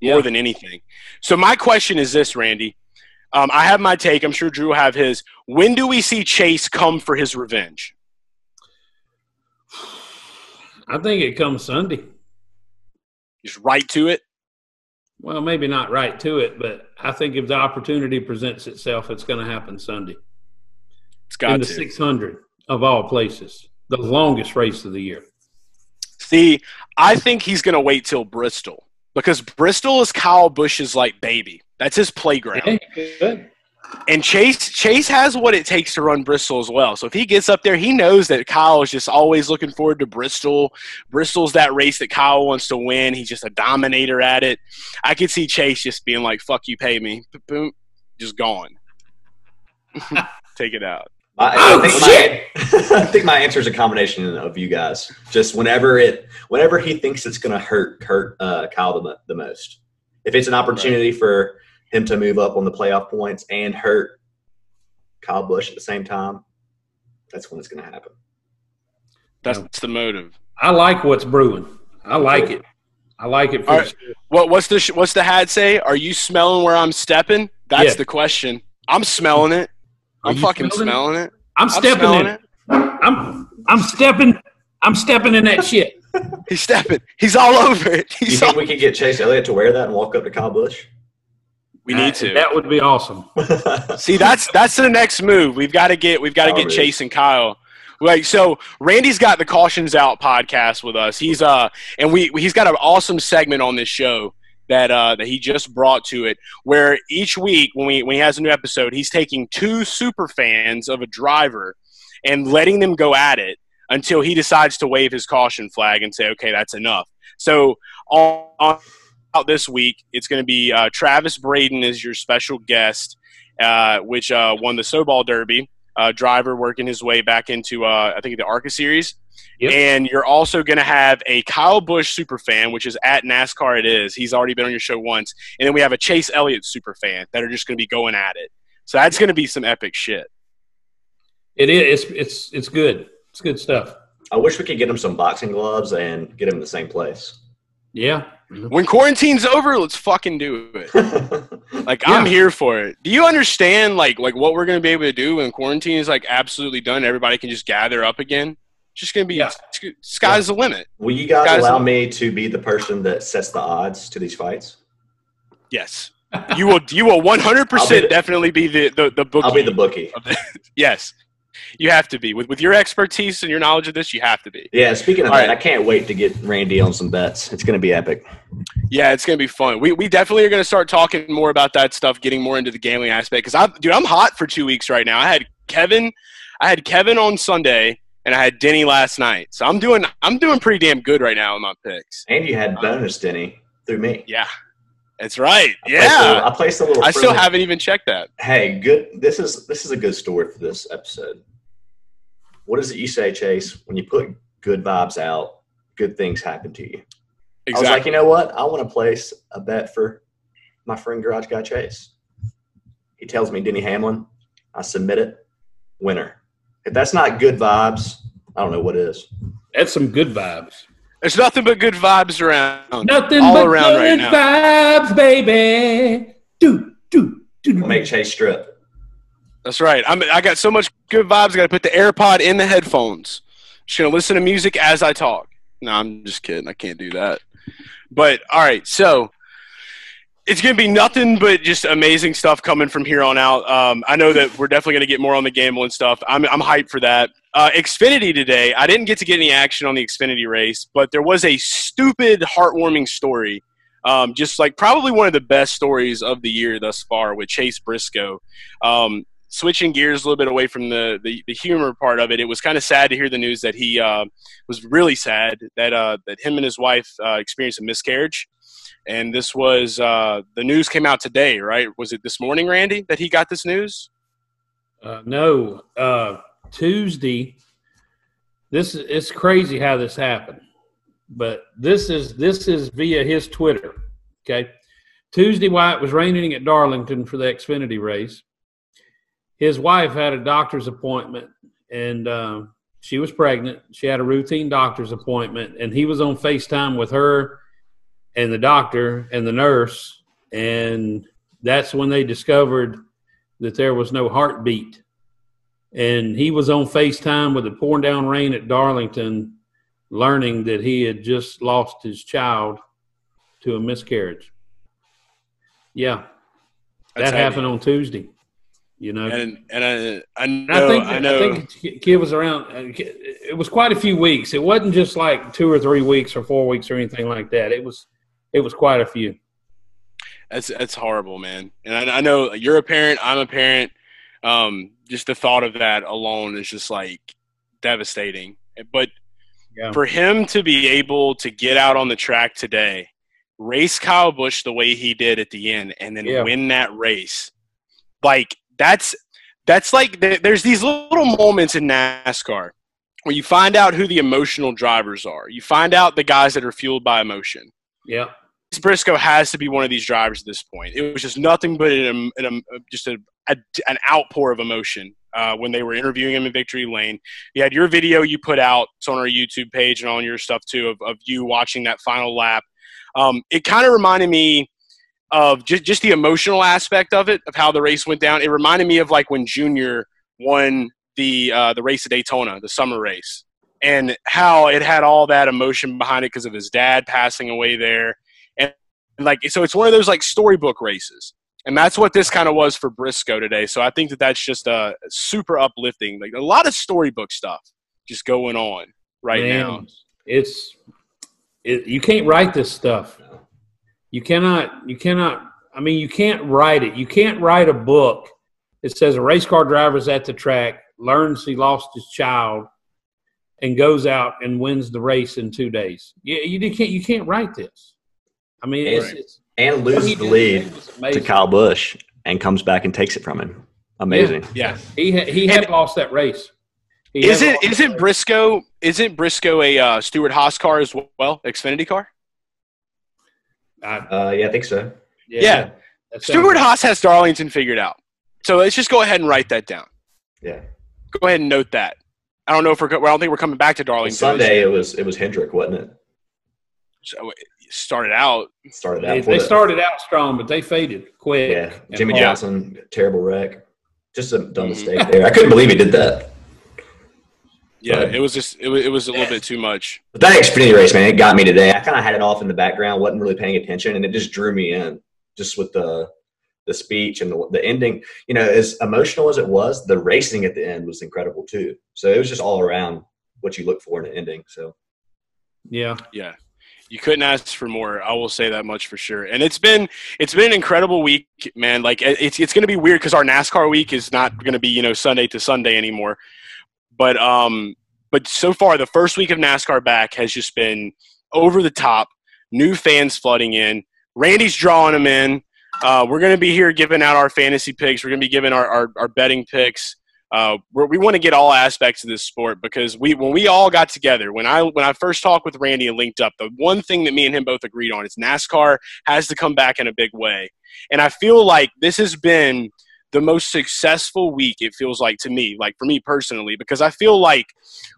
Speaker 7: more
Speaker 6: Yeah.
Speaker 7: than anything. So my question is this, Randy. Um, I have my take. I'm sure Drew will have his. When do we see Chase come for his revenge?
Speaker 6: I think it comes Sunday.
Speaker 7: Just right to it.
Speaker 6: Well, maybe not right to it, but I think if the opportunity presents itself, it's going to happen Sunday
Speaker 7: It's got to
Speaker 6: the
Speaker 7: to.
Speaker 6: 600 of all places, the longest race of the year.
Speaker 7: See, I think he's going to wait till Bristol because Bristol is Kyle Busch's like baby. That's his playground.
Speaker 6: Good.
Speaker 7: And Chase Chase has what it takes to run Bristol as well. So if he gets up there, he knows that Kyle is just always looking forward to Bristol. Bristol's that race that Kyle wants to win. He's just a dominator at it. I could see Chase just being like, "Fuck you, pay me," Boom, boom, just gone. (laughs) Take it out.
Speaker 5: I,
Speaker 6: Oh,
Speaker 5: I, think my, (laughs) I think my answer is a combination of you guys. Just whenever it, whenever he thinks it's going to hurt hurt uh, Kyle the, the most. If it's an opportunity for him to move up on the playoff points and hurt Kyle Busch at the same time, that's when it's going to happen.
Speaker 7: That's
Speaker 6: Yeah.
Speaker 7: the motive.
Speaker 6: I like what's brewing. I like it. I like it. For
Speaker 7: All right. What what's the what's the hat say? Are you smelling where I'm stepping? That's
Speaker 6: Yeah.
Speaker 7: the question. I'm smelling it.
Speaker 6: Are
Speaker 7: I'm fucking
Speaker 6: smelling it?
Speaker 7: it.
Speaker 6: I'm
Speaker 7: I'm
Speaker 6: stepping in
Speaker 7: it.
Speaker 6: it. I'm I'm stepping. I'm stepping in that shit. (laughs)
Speaker 7: He's stepping. He's all over it.
Speaker 5: Do you think we could get Chase Elliott to wear that and walk up to Kyle Busch?
Speaker 7: We need to.
Speaker 6: That would be awesome. (laughs)
Speaker 7: See, that's that's the next move. We've got to get we've got to
Speaker 5: Oh,
Speaker 7: get
Speaker 5: really?
Speaker 7: Chase and Kyle. Like so, Randy's got the cautions out podcast with us. He's uh, and we he's got an awesome segment on this show that uh that he just brought to it. Where each week when we when he has a new episode, he's taking two super fans of a driver and letting them go at it until he decides to wave his caution flag and say, okay, that's enough. So on, on out this week, it's going to be uh, Travis Braden is your special guest, uh, which uh, won the Snowball Derby. Uh, driver working his way back into uh, I think the ARCA series,
Speaker 6: Yep.
Speaker 7: and you're also going to have a Kyle Busch super fan, which is at NASCAR. It is. He's already been on your show once, and then we have a Chase Elliott super fan that are just going to be going at it. So that's going to be some epic shit.
Speaker 6: It is. It's it's it's good. It's good stuff.
Speaker 5: I wish we could get him some boxing gloves and get him in the same place.
Speaker 6: Yeah.
Speaker 7: When quarantine's over, let's fucking do it. (laughs) Like I'm here for it. Do you understand like like what we're gonna be able to do when quarantine is like absolutely done? Everybody can just gather up again. It's just gonna be
Speaker 6: Yeah.
Speaker 7: sky's the limit.
Speaker 5: Will you guys
Speaker 7: Guys-
Speaker 5: allow me to be the person that sets the odds to these fights?
Speaker 7: Yes, you will. You will 100 percent definitely be the the the bookie.
Speaker 5: I'll be the bookie. (laughs)
Speaker 7: yes, you have to be with with your expertise and your knowledge of this. You have to be.
Speaker 5: Yeah, speaking of
Speaker 7: All
Speaker 5: that,
Speaker 7: right.
Speaker 5: I can't wait to get Randy on some bets. It's going to be epic.
Speaker 7: Yeah, it's gonna be fun. We we definitely are gonna start talking more about that stuff, getting more into the gambling aspect. Because I, dude, I'm hot for two weeks right now. I had Kevin, I had Kevin on Sunday, and I had Denny last night. So I'm doing I'm doing pretty damn good right now in my picks.
Speaker 5: And you had uh, bonus, Denny, through me.
Speaker 7: Yeah, that's right.
Speaker 5: I placed a little-
Speaker 7: Yeah,
Speaker 5: I placed a little.
Speaker 7: I still haven't even checked that.
Speaker 5: Hey, good. This is this is a good story for this episode. What is it you say, Chase? When you put good vibes out, good things happen to you. I was like, you know what? I want to place a bet for my friend Garage Guy Chase. He tells me Denny Hamlin. I submit it. Winner. If that's not good vibes, I don't know what is.
Speaker 6: That's some good vibes.
Speaker 7: There's nothing but good vibes around.
Speaker 6: Nothing
Speaker 7: all
Speaker 6: but
Speaker 7: around
Speaker 6: good
Speaker 7: right now.
Speaker 6: vibes, baby. Do, do, do, do.
Speaker 5: Make Chase strip.
Speaker 7: That's right. I'm, I got so much good vibes. I got to put the AirPod in the headphones. Just gonna listen to music as I talk. No, I'm just kidding. I can't do that. But all right, so it's gonna be nothing but just amazing stuff coming from here on out. Um, I know that we're definitely gonna get more on the gambling and stuff. I'm I'm hyped for that. Uh, Xfinity today. I didn't get to get any action on the Xfinity race, but there was a stupid, heartwarming story. Um, just like probably one of the best stories of the year thus far with Chase Briscoe. Um, switching gears a little bit away from the, the, the humor part of it, it was kind of sad to hear the news that he uh, was really sad that uh, that him and his wife uh, experienced a miscarriage. And this was uh, the news came out today, right? Was it this morning, Randy, that he got this news?
Speaker 6: Uh, no, uh, Tuesday. This is it's crazy how this happened, but this is this is via his Twitter. Okay, Tuesday while it was raining at Darlington for the Xfinity race, his wife had a doctor's appointment, and uh, she was pregnant. She had a routine doctor's appointment, and he was on Facetime with her and the doctor and the nurse, and that's when they discovered that there was no heartbeat and he was on FaceTime with the pouring down rain at Darlington, learning that he had just lost his child to a miscarriage. Yeah, that happened on Tuesday. You know,
Speaker 7: And and I, I know
Speaker 6: I think
Speaker 7: I know
Speaker 6: I think the kid was around. uh, It was quite a few weeks. It wasn't just like two or three weeks or four weeks or anything like that. It was it was quite a few.
Speaker 7: That's that's horrible, man. And I, I know you're a parent. I'm a parent. Um, just the thought of that alone is just like devastating. But
Speaker 6: Yeah.
Speaker 7: for him to be able to get out on the track today, race Kyle Busch the way he did at the end, and then
Speaker 6: Yeah.
Speaker 7: win that race, like that's that's like there- there's these little moments in NASCAR where you find out who the emotional drivers are. You find out the guys that are fueled by emotion.
Speaker 6: Yeah,
Speaker 7: Briscoe has to be one of these drivers at this point. It was just nothing but an, an, just a, a, an outpour of emotion uh, when they were interviewing him in Victory Lane. You had your video you put out. It's on our YouTube page and on your stuff too of, of you watching that final lap. Um, it kind of reminded me of just, just the emotional aspect of it, of how the race went down. It reminded me of like when Junior won the uh, the race at Daytona, the summer race, and how it had all that emotion behind it because of his dad passing away there like so it's one of those like storybook races and that's what this kind of was for briscoe today so i think that that's just uh, super uplifting like a lot of storybook stuff just going on right
Speaker 6: Man,
Speaker 7: now
Speaker 6: It's it, you can't write this stuff. You cannot. You cannot. I mean, you can't write it. You can't write a book that says a race car driver's at the track, learns he lost his child, and goes out and wins the race in two days. You, you can't. You can't write this. I mean, it's, it's
Speaker 5: And loses the lead to. Kyle Busch and comes back and takes it from him. Amazing.
Speaker 7: yeah
Speaker 6: He had, he had lost that race. He
Speaker 7: isn't
Speaker 6: lost that
Speaker 7: isn't briscoe isn't briscoe a uh, Stewart-Haas car as well xfinity car
Speaker 5: Uh, yeah, I think so.
Speaker 7: Yeah.
Speaker 6: that sounds
Speaker 7: Stewart-Haas has darlington figured out so let's just go ahead and write that down
Speaker 5: Yeah.
Speaker 7: go ahead and note that i don't know if we're co- i don't think we're coming back to darlington
Speaker 5: Sunday it was it was Hendrick, wasn't it?
Speaker 7: so it started out
Speaker 5: Started out.
Speaker 6: They, they
Speaker 5: that.
Speaker 6: started out strong, but they faded quick.
Speaker 5: Yeah, Jimmie
Speaker 6: hard.
Speaker 5: Johnson, terrible wreck. Just a dumb
Speaker 7: Mhm.
Speaker 5: mistake there. I couldn't believe he did that.
Speaker 7: yeah
Speaker 5: Right.
Speaker 7: it was just it was, it was a little bit too much
Speaker 5: But that Xfinity race, man, it got me today. I kind of had it off in the background, wasn't really paying attention, and it just drew me in, just with the the speech and the, the ending. You know, as emotional as it was, the racing at the end was incredible too. So it was just all around what you look for in an ending. So
Speaker 6: Yeah.
Speaker 7: Yeah. You couldn't ask for more. I will say that much for sure. And it's been it's been an incredible week, man. Like it's it's going to be weird cuz our NASCAR week is not going to be, you know, Sunday to Sunday anymore. But um but so far the first week of NASCAR back has just been over the top. New fans flooding in. Randy's drawing them in. Uh, we're going to be here giving out our fantasy picks. We're going to be giving our, our, our betting picks. Uh, we want to get all aspects of this sport because we when we all got together when I when I first talked with Randy and linked up, the one thing that me and him both agreed on is NASCAR has to come back in a big way, and I feel like this has been the most successful week it feels like to me, like for me personally, because I feel like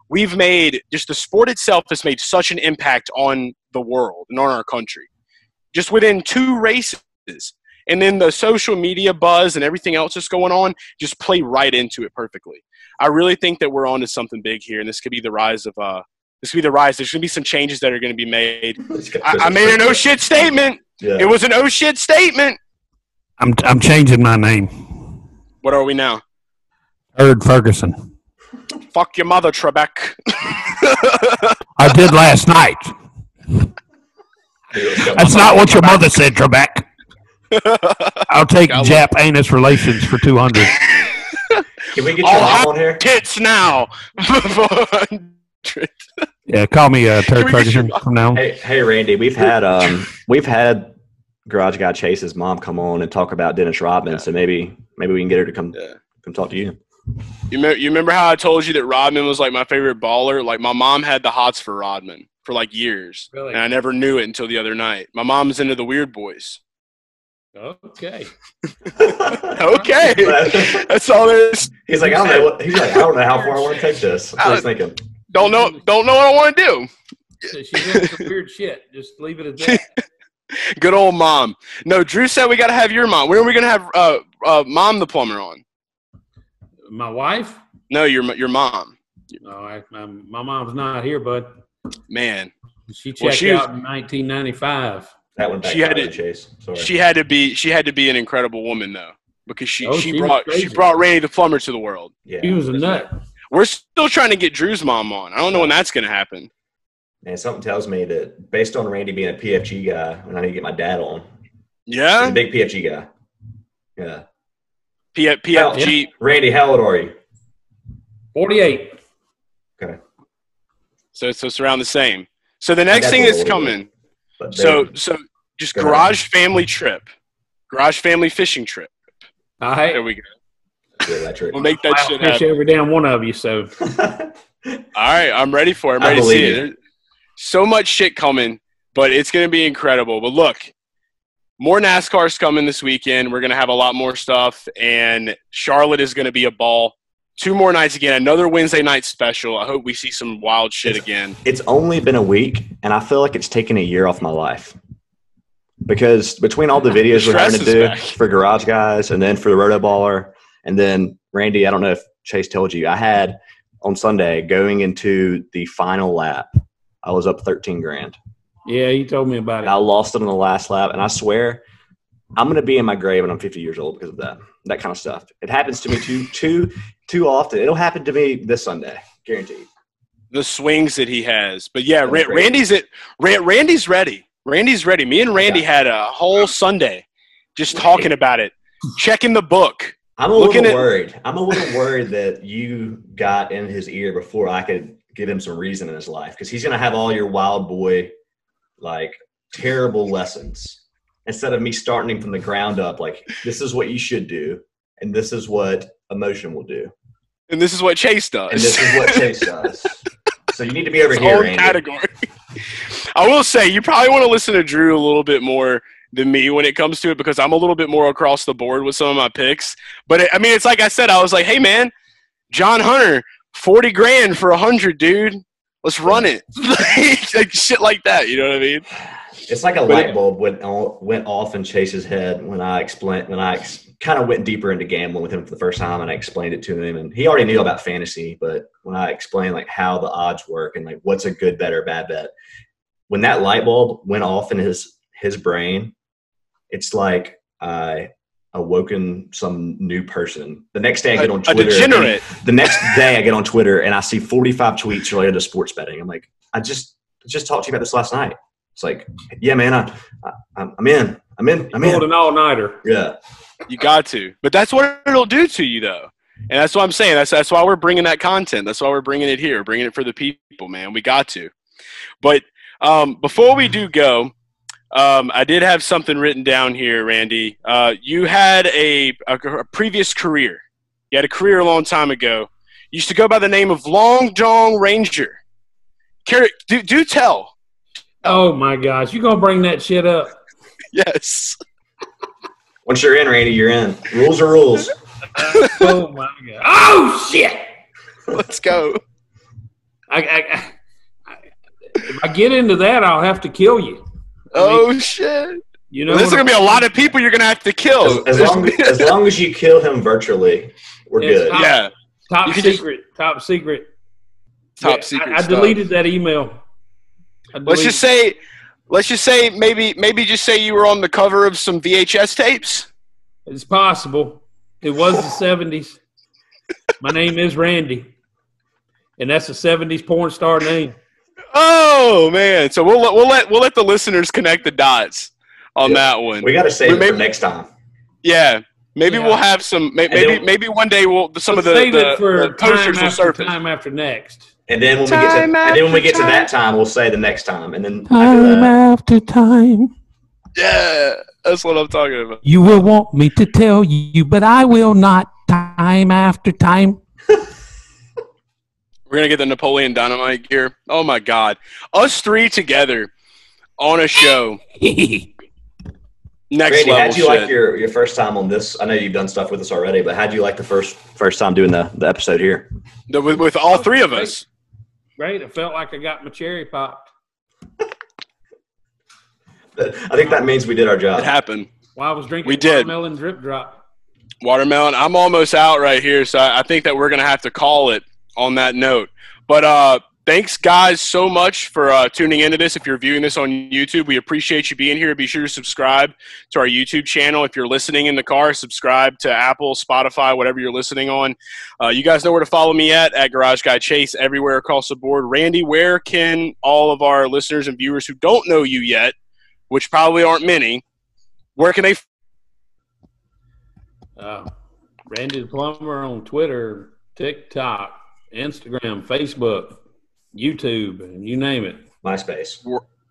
Speaker 7: we've made just the sport itself has made such an impact on the world and on our country. Just within two races. And then the social media buzz and everything else that's going on just play right into it perfectly. I really think that we're on to something big here, and this could be the rise of uh this could be the rise. There's gonna be some changes that are gonna be made. I, I made an (laughs) oh shit statement.
Speaker 5: Yeah.
Speaker 7: It was an oh shit statement.
Speaker 8: I'm I'm changing my name.
Speaker 7: What are we now?
Speaker 8: Erd Ferguson.
Speaker 7: Fuck your mother, Trebek. (laughs)
Speaker 8: I did last night. That's not what your mother said, Trebek. (laughs) I'll take
Speaker 7: I love-
Speaker 8: Jap anus relations for two hundred. (laughs)
Speaker 5: Can we get your mom on here?
Speaker 7: tits now. (laughs)
Speaker 8: Yeah, call me uh,
Speaker 7: Can
Speaker 8: Turd Ferguson from now.
Speaker 5: Hey, hey, Randy. We've had um, we've had Garage Guy Chase's mom come on and talk about Dennis Rodman. So maybe maybe we can get her to come
Speaker 7: Yeah.
Speaker 5: come talk to you.
Speaker 7: You, me- you remember how I told you that Rodman was like my favorite baller? Like my mom had the hots for Rodman for like years,
Speaker 6: Really?
Speaker 7: and I never knew it until the other night. My mom's into the Weird Boys.
Speaker 6: Okay. (laughs)
Speaker 7: Okay, that's all there is.
Speaker 5: he's like, I don't know. What, he's like, I don't know how far I want to take this. I was thinking.
Speaker 7: Don't know. Don't know what I want to do.
Speaker 6: So she's into some weird shit. Just leave it at that. (laughs)
Speaker 7: Good old mom. No, Drew said we got to have your mom. When are we gonna have uh, uh, mom the plumber on?
Speaker 6: My wife?
Speaker 7: No, your your mom.
Speaker 6: No, I, my, my mom's not here, bud.
Speaker 7: Man,
Speaker 6: She checked
Speaker 7: Well, she was-
Speaker 6: out in 1995.
Speaker 5: That one back
Speaker 7: She had
Speaker 5: to Chase. Sorry.
Speaker 7: she had to be she had to be an incredible woman though because she
Speaker 6: Oh,
Speaker 7: she,
Speaker 6: she was
Speaker 7: brought she brought Randy the plumber to the world.
Speaker 5: yeah,
Speaker 6: She was a nut.
Speaker 7: We're still trying to get Drew's mom on. I don't know when that's gonna happen.
Speaker 5: And something tells me that based on Randy being a PFG guy, and I need to get my dad on. He's a
Speaker 7: Yeah,
Speaker 5: big PFG guy. Yeah.
Speaker 7: P- PFG.
Speaker 5: Randy, how old are you?
Speaker 6: 48.
Speaker 5: Okay.
Speaker 7: So so it's around the same. So the next thing
Speaker 5: a
Speaker 7: is coming.
Speaker 5: But
Speaker 7: So so just
Speaker 5: Go ahead.
Speaker 7: garage family trip, garage family fishing trip.
Speaker 6: All right, There
Speaker 7: we go. We'll make that
Speaker 6: I'll
Speaker 7: shit
Speaker 6: fish
Speaker 7: happen.
Speaker 6: every damn one of you, so. (laughs)
Speaker 7: All right, I'm ready for it. I'm
Speaker 5: I
Speaker 7: ready to see
Speaker 5: believe
Speaker 7: it. So much shit coming, but it's going to be incredible. But look, more NASCAR's coming this weekend. We're going to have a lot more stuff, and Charlotte is going to be a ball. Two more nights again. Another Wednesday night special. I hope we see some wild shit again.
Speaker 5: it's only been a week, and I feel like it's taken a year off my life. Because between all the (laughs) videos we're having to do
Speaker 7: back.
Speaker 5: for Garage Guys and then for the RotoBaller, and then Randy, I don't know if Chase told you, I had on Sunday going into the final lap, I was up 13 grand.
Speaker 6: Yeah, you told me about
Speaker 5: it. I lost it on the last lap, and I swear I'm going to be in my grave when I'm 50 years old because of that. That kind of stuff. It happens to me too, too, too often. It'll happen to me this Sunday, guaranteed.
Speaker 7: The swings that he has. But yeah,
Speaker 5: That's
Speaker 7: Ra-
Speaker 5: great.
Speaker 7: Randy's it. Randy's ready. Randy's ready. Me and Randy had a whole Sunday just talking about it, checking the book.
Speaker 5: I'm a little
Speaker 7: at-
Speaker 5: worried. I'm a little worried that you got in his ear before I could give him some reason in his life because he's going to have all your wild boy, like terrible lessons instead of me starting him from the ground up. Like this is what you should do, and this is what emotion will do,
Speaker 7: And this is what Chase does.
Speaker 5: and this is what Chase does. (laughs) So you need to be over
Speaker 7: its
Speaker 5: here, Randy.
Speaker 7: category. I will say you probably want to listen to Drew a little bit more than me when it comes to it because I'm a little bit more across the board with some of my picks. But it, I mean, it's like I said, I was like, hey man, John Hunter, forty grand for a hundred, dude. Let's run it, (laughs) like shit like that. You know what I mean?
Speaker 5: It's like a
Speaker 7: But
Speaker 5: light bulb went went off in Chase's head when I explained when I ex- kind of went deeper into gambling with him for the first time and I explained it to him and he already knew about fantasy but when I explained like how the odds work and like what's a good bet or bad bet when that light bulb went off in his his brain it's like I awoken some new person the next day I get
Speaker 7: A,
Speaker 5: on
Speaker 7: a
Speaker 5: Twitter
Speaker 7: degenerate.
Speaker 5: the next day I get on Twitter and I see 45 tweets related to sports betting. I'm like, I just just talked to you about this last night. It's like, yeah, man, I, I I'm in, I'm in, I'm in.
Speaker 6: an all nighter.
Speaker 5: Yeah,
Speaker 7: You got to. But that's what it'll do to you, though. And that's what I'm saying. That's that's why we're bringing that content. That's why we're bringing it here, bringing it for the people, man. We got to. But um, before we do go, um, I did have something written down here, Randy. Uh, you had a, a, a previous career. You had a career a long time ago. You used to go by the name of Long John Ranger. Carrot, do, do tell.
Speaker 6: Oh my gosh, you gonna bring that shit up? (laughs)
Speaker 7: Yes.
Speaker 5: once you're in, Randy, you're in. Rules are rules. (laughs) (laughs)
Speaker 6: oh my god! Oh shit!
Speaker 7: Let's go.
Speaker 6: I, I, I, if I get into that, I'll have to kill you.
Speaker 7: Oh shit!
Speaker 6: You know,
Speaker 7: Well, there's gonna be a lot of people you're gonna have to kill.
Speaker 5: As, as long (laughs) as long as you kill him virtually, we're
Speaker 6: It's
Speaker 5: good.
Speaker 6: not-
Speaker 7: yeah,
Speaker 6: top
Speaker 7: you can just-
Speaker 6: secret, top secret,
Speaker 7: top
Speaker 6: Yeah,
Speaker 7: secret.
Speaker 6: I, I deleted that email. I
Speaker 7: Let's just say, let's just say maybe maybe just say you were on the cover of some VHS tapes.
Speaker 6: it's possible. It was the '70s. My name is Randy, and that's a '70s porn star name.
Speaker 7: Oh man! So we'll let we'll let we'll let the listeners connect the dots on
Speaker 5: Yeah.
Speaker 7: that one.
Speaker 5: We got to save it for next time.
Speaker 7: yeah, maybe
Speaker 6: Yeah.
Speaker 7: we'll have some. may- Maybe maybe one day we'll some of the,
Speaker 6: save
Speaker 7: the,
Speaker 6: it for
Speaker 7: the posters will
Speaker 6: after
Speaker 7: surface.
Speaker 6: time after next.
Speaker 5: And then when we get to and then when we
Speaker 7: after
Speaker 5: get to that time, we'll say the next time, and then
Speaker 8: Time
Speaker 5: that,
Speaker 8: after time.
Speaker 7: Yeah, that's what I'm talking about.
Speaker 8: You will want me to tell you, but I will not. Time after time. (laughs)
Speaker 7: We're gonna get the Napoleon Dynamite gear. Oh my god, us three together on a show. (laughs) Next
Speaker 5: Randy,
Speaker 7: level
Speaker 5: how'd you
Speaker 7: shit.
Speaker 5: like your, your first time on this? I know you've done stuff with us already, but how'd you like the first first time doing the, the episode here?
Speaker 7: The- with, with all three of us.
Speaker 6: Great. It felt like I got my cherry popped.
Speaker 5: I think that means we did our job.
Speaker 7: It happened.
Speaker 6: While I was drinking
Speaker 7: We did.
Speaker 6: watermelon DripDrop.
Speaker 7: Watermelon. I'm almost out right here, so I I think that we're gonna have to call it on that note. But uh, thanks guys so much for uh, tuning into this. If you're viewing this on YouTube, we appreciate you being here. Be sure to subscribe to our YouTube channel. If you're listening in the car, subscribe to Apple, Spotify, whatever you're listening on. Uh, you guys know where to follow me at at Garage Guy Chase everywhere across the board. Randy, where can all of our listeners and viewers who don't know you yet, which probably aren't many, where can they
Speaker 6: Uh, Randy the Plumber on Twitter, TikTok, Instagram, Facebook, YouTube, and you name it.
Speaker 5: MySpace.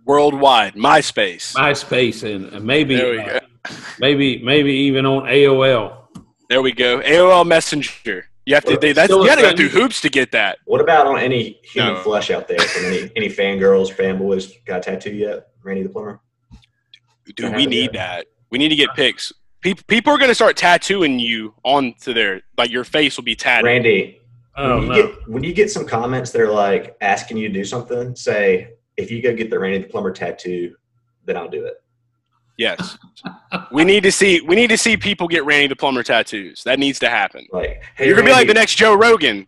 Speaker 7: worldwide? MySpace.
Speaker 6: MySpace and and maybe
Speaker 7: There we
Speaker 6: uh,
Speaker 7: go.
Speaker 6: maybe maybe even on AOL.
Speaker 7: There we go. AOL Messenger. You have to.
Speaker 5: Well,
Speaker 7: They, that's, you
Speaker 6: a
Speaker 7: got to go through hoops to get that.
Speaker 5: What about on any human
Speaker 7: No.
Speaker 5: flesh out there from any any fangirls, fanboys got a tattoo yet? Randy the plumber.
Speaker 7: Dude, we need
Speaker 5: it.
Speaker 7: that. We need to get pics. People, people are going to start tattooing you onto their like your face will be tatted.
Speaker 5: Randy, when oh, you
Speaker 6: no.
Speaker 5: get when you get some comments that are like asking you to do something, say if you go get the Randy the plumber tattoo, then I'll do it.
Speaker 7: Yes. we need to see. We need to see people get Randy the plumber tattoos. That needs to happen.
Speaker 5: Like, hey,
Speaker 7: You're gonna be like the next Joe Rogan.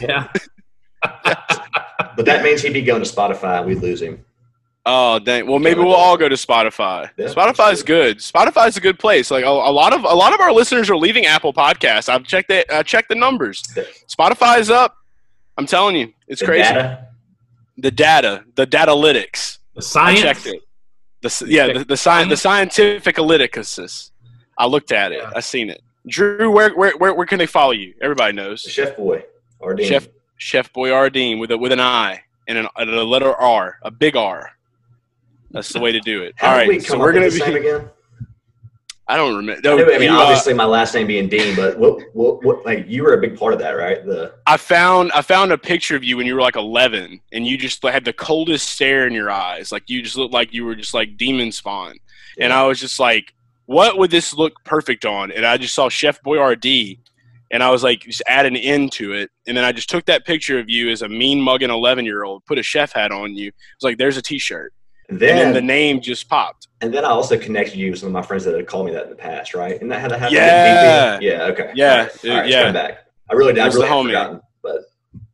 Speaker 6: Yeah. (laughs)
Speaker 5: but that means he'd be going to Spotify and we'd lose him.
Speaker 7: Oh dang! Well, maybe we'll all go to Spotify.
Speaker 5: Yeah,
Speaker 7: Spotify's good. Spotify's a good place. Like a, a lot of a lot of our listeners are leaving Apple Podcasts. I've checked it. I checked the numbers. Spotify's up. I'm telling you, it's crazy.
Speaker 5: The
Speaker 7: crazy.
Speaker 5: data,
Speaker 7: The data, the datalytics.
Speaker 6: The
Speaker 7: I
Speaker 6: science.
Speaker 7: checked it. The yeah, the, the science, the scientific analytics. I looked at it.
Speaker 6: Yeah.
Speaker 7: I seen it. Drew, where, where where where can they follow you? Everybody knows.
Speaker 5: the chef boy, or
Speaker 7: Chef Chef Boirdeen with a with an I and, an, and a letter R, a big R. That's the way to do it.
Speaker 5: How
Speaker 7: All
Speaker 5: did we
Speaker 7: right, so we're gonna
Speaker 5: with
Speaker 7: be.
Speaker 5: again?
Speaker 7: I don't remember.
Speaker 5: I,
Speaker 7: No,
Speaker 5: knew- I mean,
Speaker 7: you, uh,
Speaker 5: obviously, my last name being Dean, but what, what, what, like, you were a big part of that, right? The
Speaker 7: I found I found a picture of you when you were like 11, and you just had the coldest stare in your eyes, like you just looked like you were just like demon spawn. And I was just like, "What would this look perfect on?" And I just saw Chef Boyardee, and I was like, just add an end to it. And then I just took that picture of you as a mean mugging 11 year old, put a chef hat on you. It was like, "There's a T-shirt,"
Speaker 5: and
Speaker 7: and then
Speaker 5: then,
Speaker 7: the name just popped.
Speaker 5: and then I also connected you with some of my friends that had called me that in the past, right? And that had to happen.
Speaker 7: Yeah.
Speaker 5: yeah. Okay.
Speaker 7: Yeah,
Speaker 5: All right. All right,
Speaker 7: yeah.
Speaker 5: back. I really did. I
Speaker 7: It was the
Speaker 5: really forgotten, but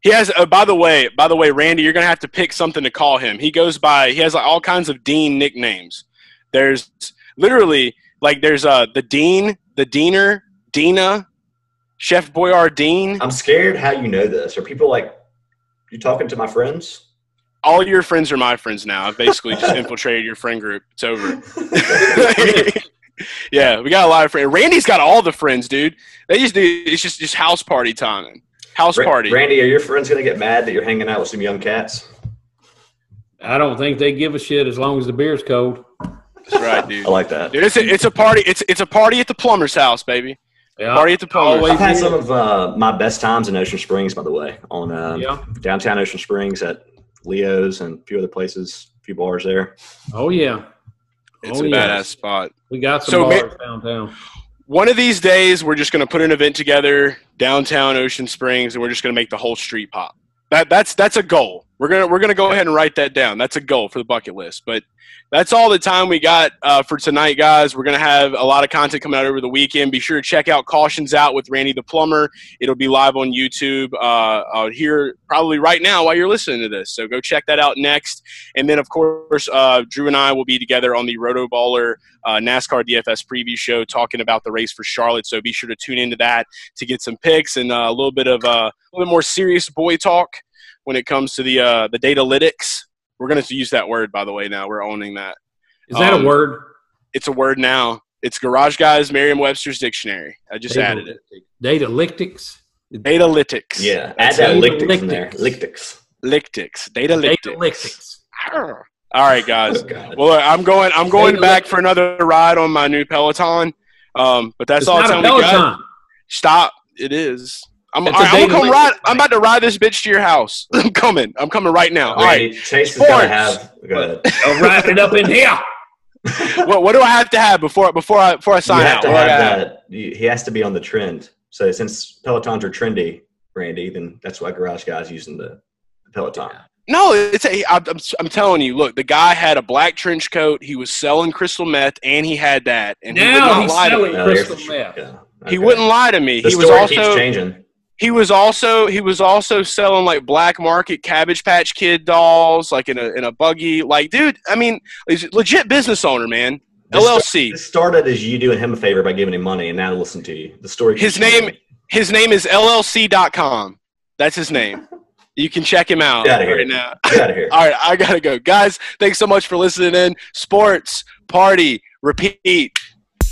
Speaker 7: He has. Uh, by the way, by the way, Randy, you're gonna have to pick something to call him. He goes by. He has like, all kinds of Dean nicknames. There's literally like there's uh the Dean, the Deaner, Dina, Chef Boirdeen.
Speaker 5: I'm scared how you know this. Are people like you talking to my friends?
Speaker 7: All your friends are my friends now. I've basically just (laughs) infiltrated your friend group. It's over. (laughs) (laughs) yeah, we got a lot of friends. Randy's got all the friends, dude. They just do. It's just just house party time. House
Speaker 5: Ra-
Speaker 7: party.
Speaker 5: Randy, are your friends gonna get mad that you're hanging out with some young cats?
Speaker 6: I don't think they give a shit as long as the beer's cold.
Speaker 7: That's right, dude.
Speaker 5: I like that.
Speaker 7: Dude, it's a, it's a party. It's it's a party at the plumber's house, baby.
Speaker 6: Yeah.
Speaker 7: Party at the plumber's.
Speaker 6: Always
Speaker 5: I've had some of uh, my best times in Ocean Springs, by the way, on um,
Speaker 6: Yeah.
Speaker 5: downtown Ocean Springs at Leo's and a few other places, a few bars there.
Speaker 6: Oh yeah.
Speaker 7: It's
Speaker 6: Oh,
Speaker 7: a
Speaker 6: yeah.
Speaker 7: badass spot.
Speaker 6: We got some
Speaker 7: So, ma-
Speaker 6: downtown.
Speaker 7: one of these days we're just going to put an event together downtown Ocean Springs, and we're just going to make the whole street pop. That that's that's a goal. We're gonna we're gonna go ahead and write that down. That's a goal for the bucket list. But that's all the time we got uh, for tonight, guys. We're gonna have a lot of content coming out over the weekend. Be sure to check out Cautions Out with Randy the Plumber. It'll be live on YouTube uh, uh, here probably right now while you're listening to this. So go check that out next. And then of course, uh, Drew and I will be together on the RotoBaller uh, NASCAR DFS preview show talking about the race for Charlotte. So be sure to tune into that to get some picks and uh, a little bit of a little bit more serious boy talk when it comes to the uh, the datalytics. We're going to use that word, by the way. Now we're owning that.
Speaker 6: Is that
Speaker 7: Um,
Speaker 6: a word?
Speaker 7: It's a word now. It's Garage Guys Merriam-Webster's dictionary. I just added it.
Speaker 6: Datalytics.
Speaker 5: Yeah,
Speaker 7: Datalytics.
Speaker 5: add
Speaker 6: That's
Speaker 5: that
Speaker 6: it.
Speaker 5: lictics in there.
Speaker 6: Lictics.
Speaker 5: Lictics.
Speaker 7: Lictics. Datalytics.
Speaker 6: Datalytics.
Speaker 7: All right, guys. (laughs)
Speaker 5: Oh,
Speaker 7: Well, I'm going. I'm going
Speaker 6: Datalytics.
Speaker 7: back for another ride on my new Peloton. Um, but that's
Speaker 6: It's
Speaker 7: all
Speaker 6: not a
Speaker 7: time we got.
Speaker 6: Peloton.
Speaker 7: Stop. It is. I'm,
Speaker 6: It's
Speaker 7: all
Speaker 6: a
Speaker 7: right, I'm gonna come
Speaker 6: Datalytics
Speaker 7: ride. I'm about to ride this bitch to your house. (laughs) I'm coming. I'm coming right now. All right.
Speaker 5: Randy, Chase has got to have. Go ahead.
Speaker 6: I'll wrap it up in here. (laughs)
Speaker 7: What, what do I have to have before before I before I
Speaker 5: You
Speaker 7: sign
Speaker 5: have
Speaker 7: out?
Speaker 5: to
Speaker 7: What do I
Speaker 5: have that. He has to be on the trend. So since Pelotons are trendy, Randy, then that's why Garage Guys using the, the Peloton.
Speaker 7: No, it's a, I'm, I'm, I'm telling you. Look, the guy had a black trench coat. He was selling crystal meth, and he had that. And he would
Speaker 6: Now
Speaker 7: not
Speaker 6: he's
Speaker 7: lie to
Speaker 6: selling
Speaker 7: me.
Speaker 6: Crystal meth.
Speaker 5: yeah,
Speaker 7: He wouldn't lie to me.
Speaker 5: The
Speaker 7: he was
Speaker 5: story
Speaker 7: also
Speaker 5: keeps changing.
Speaker 7: He was also he was also selling like black market Cabbage Patch Kid dolls, like in a in a buggy. Like, dude, I mean, he's a legit business owner, man.
Speaker 5: This
Speaker 7: LLC.
Speaker 5: This started as you doing him a favor by giving him money, and now listen to you. The story.
Speaker 7: His name his name is LLC.com. That's his name. You can check him out
Speaker 5: Get here.
Speaker 7: right now.
Speaker 5: Get out of here. (laughs)
Speaker 7: All right, I gotta go, guys. Thanks so much for listening in. Sports party repeat.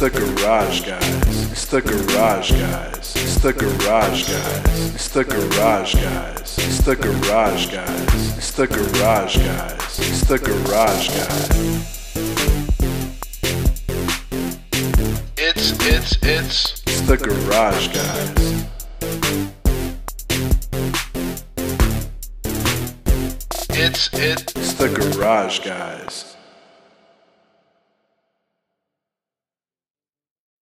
Speaker 9: It's the garage guys. It's the garage guys. It's the garage guys. It's the garage guys. It's the garage guys. It's the garage guys. It's the garage guys.
Speaker 10: It's it's it's
Speaker 9: It's the garage guys.
Speaker 10: it's it
Speaker 9: It's the garage guys.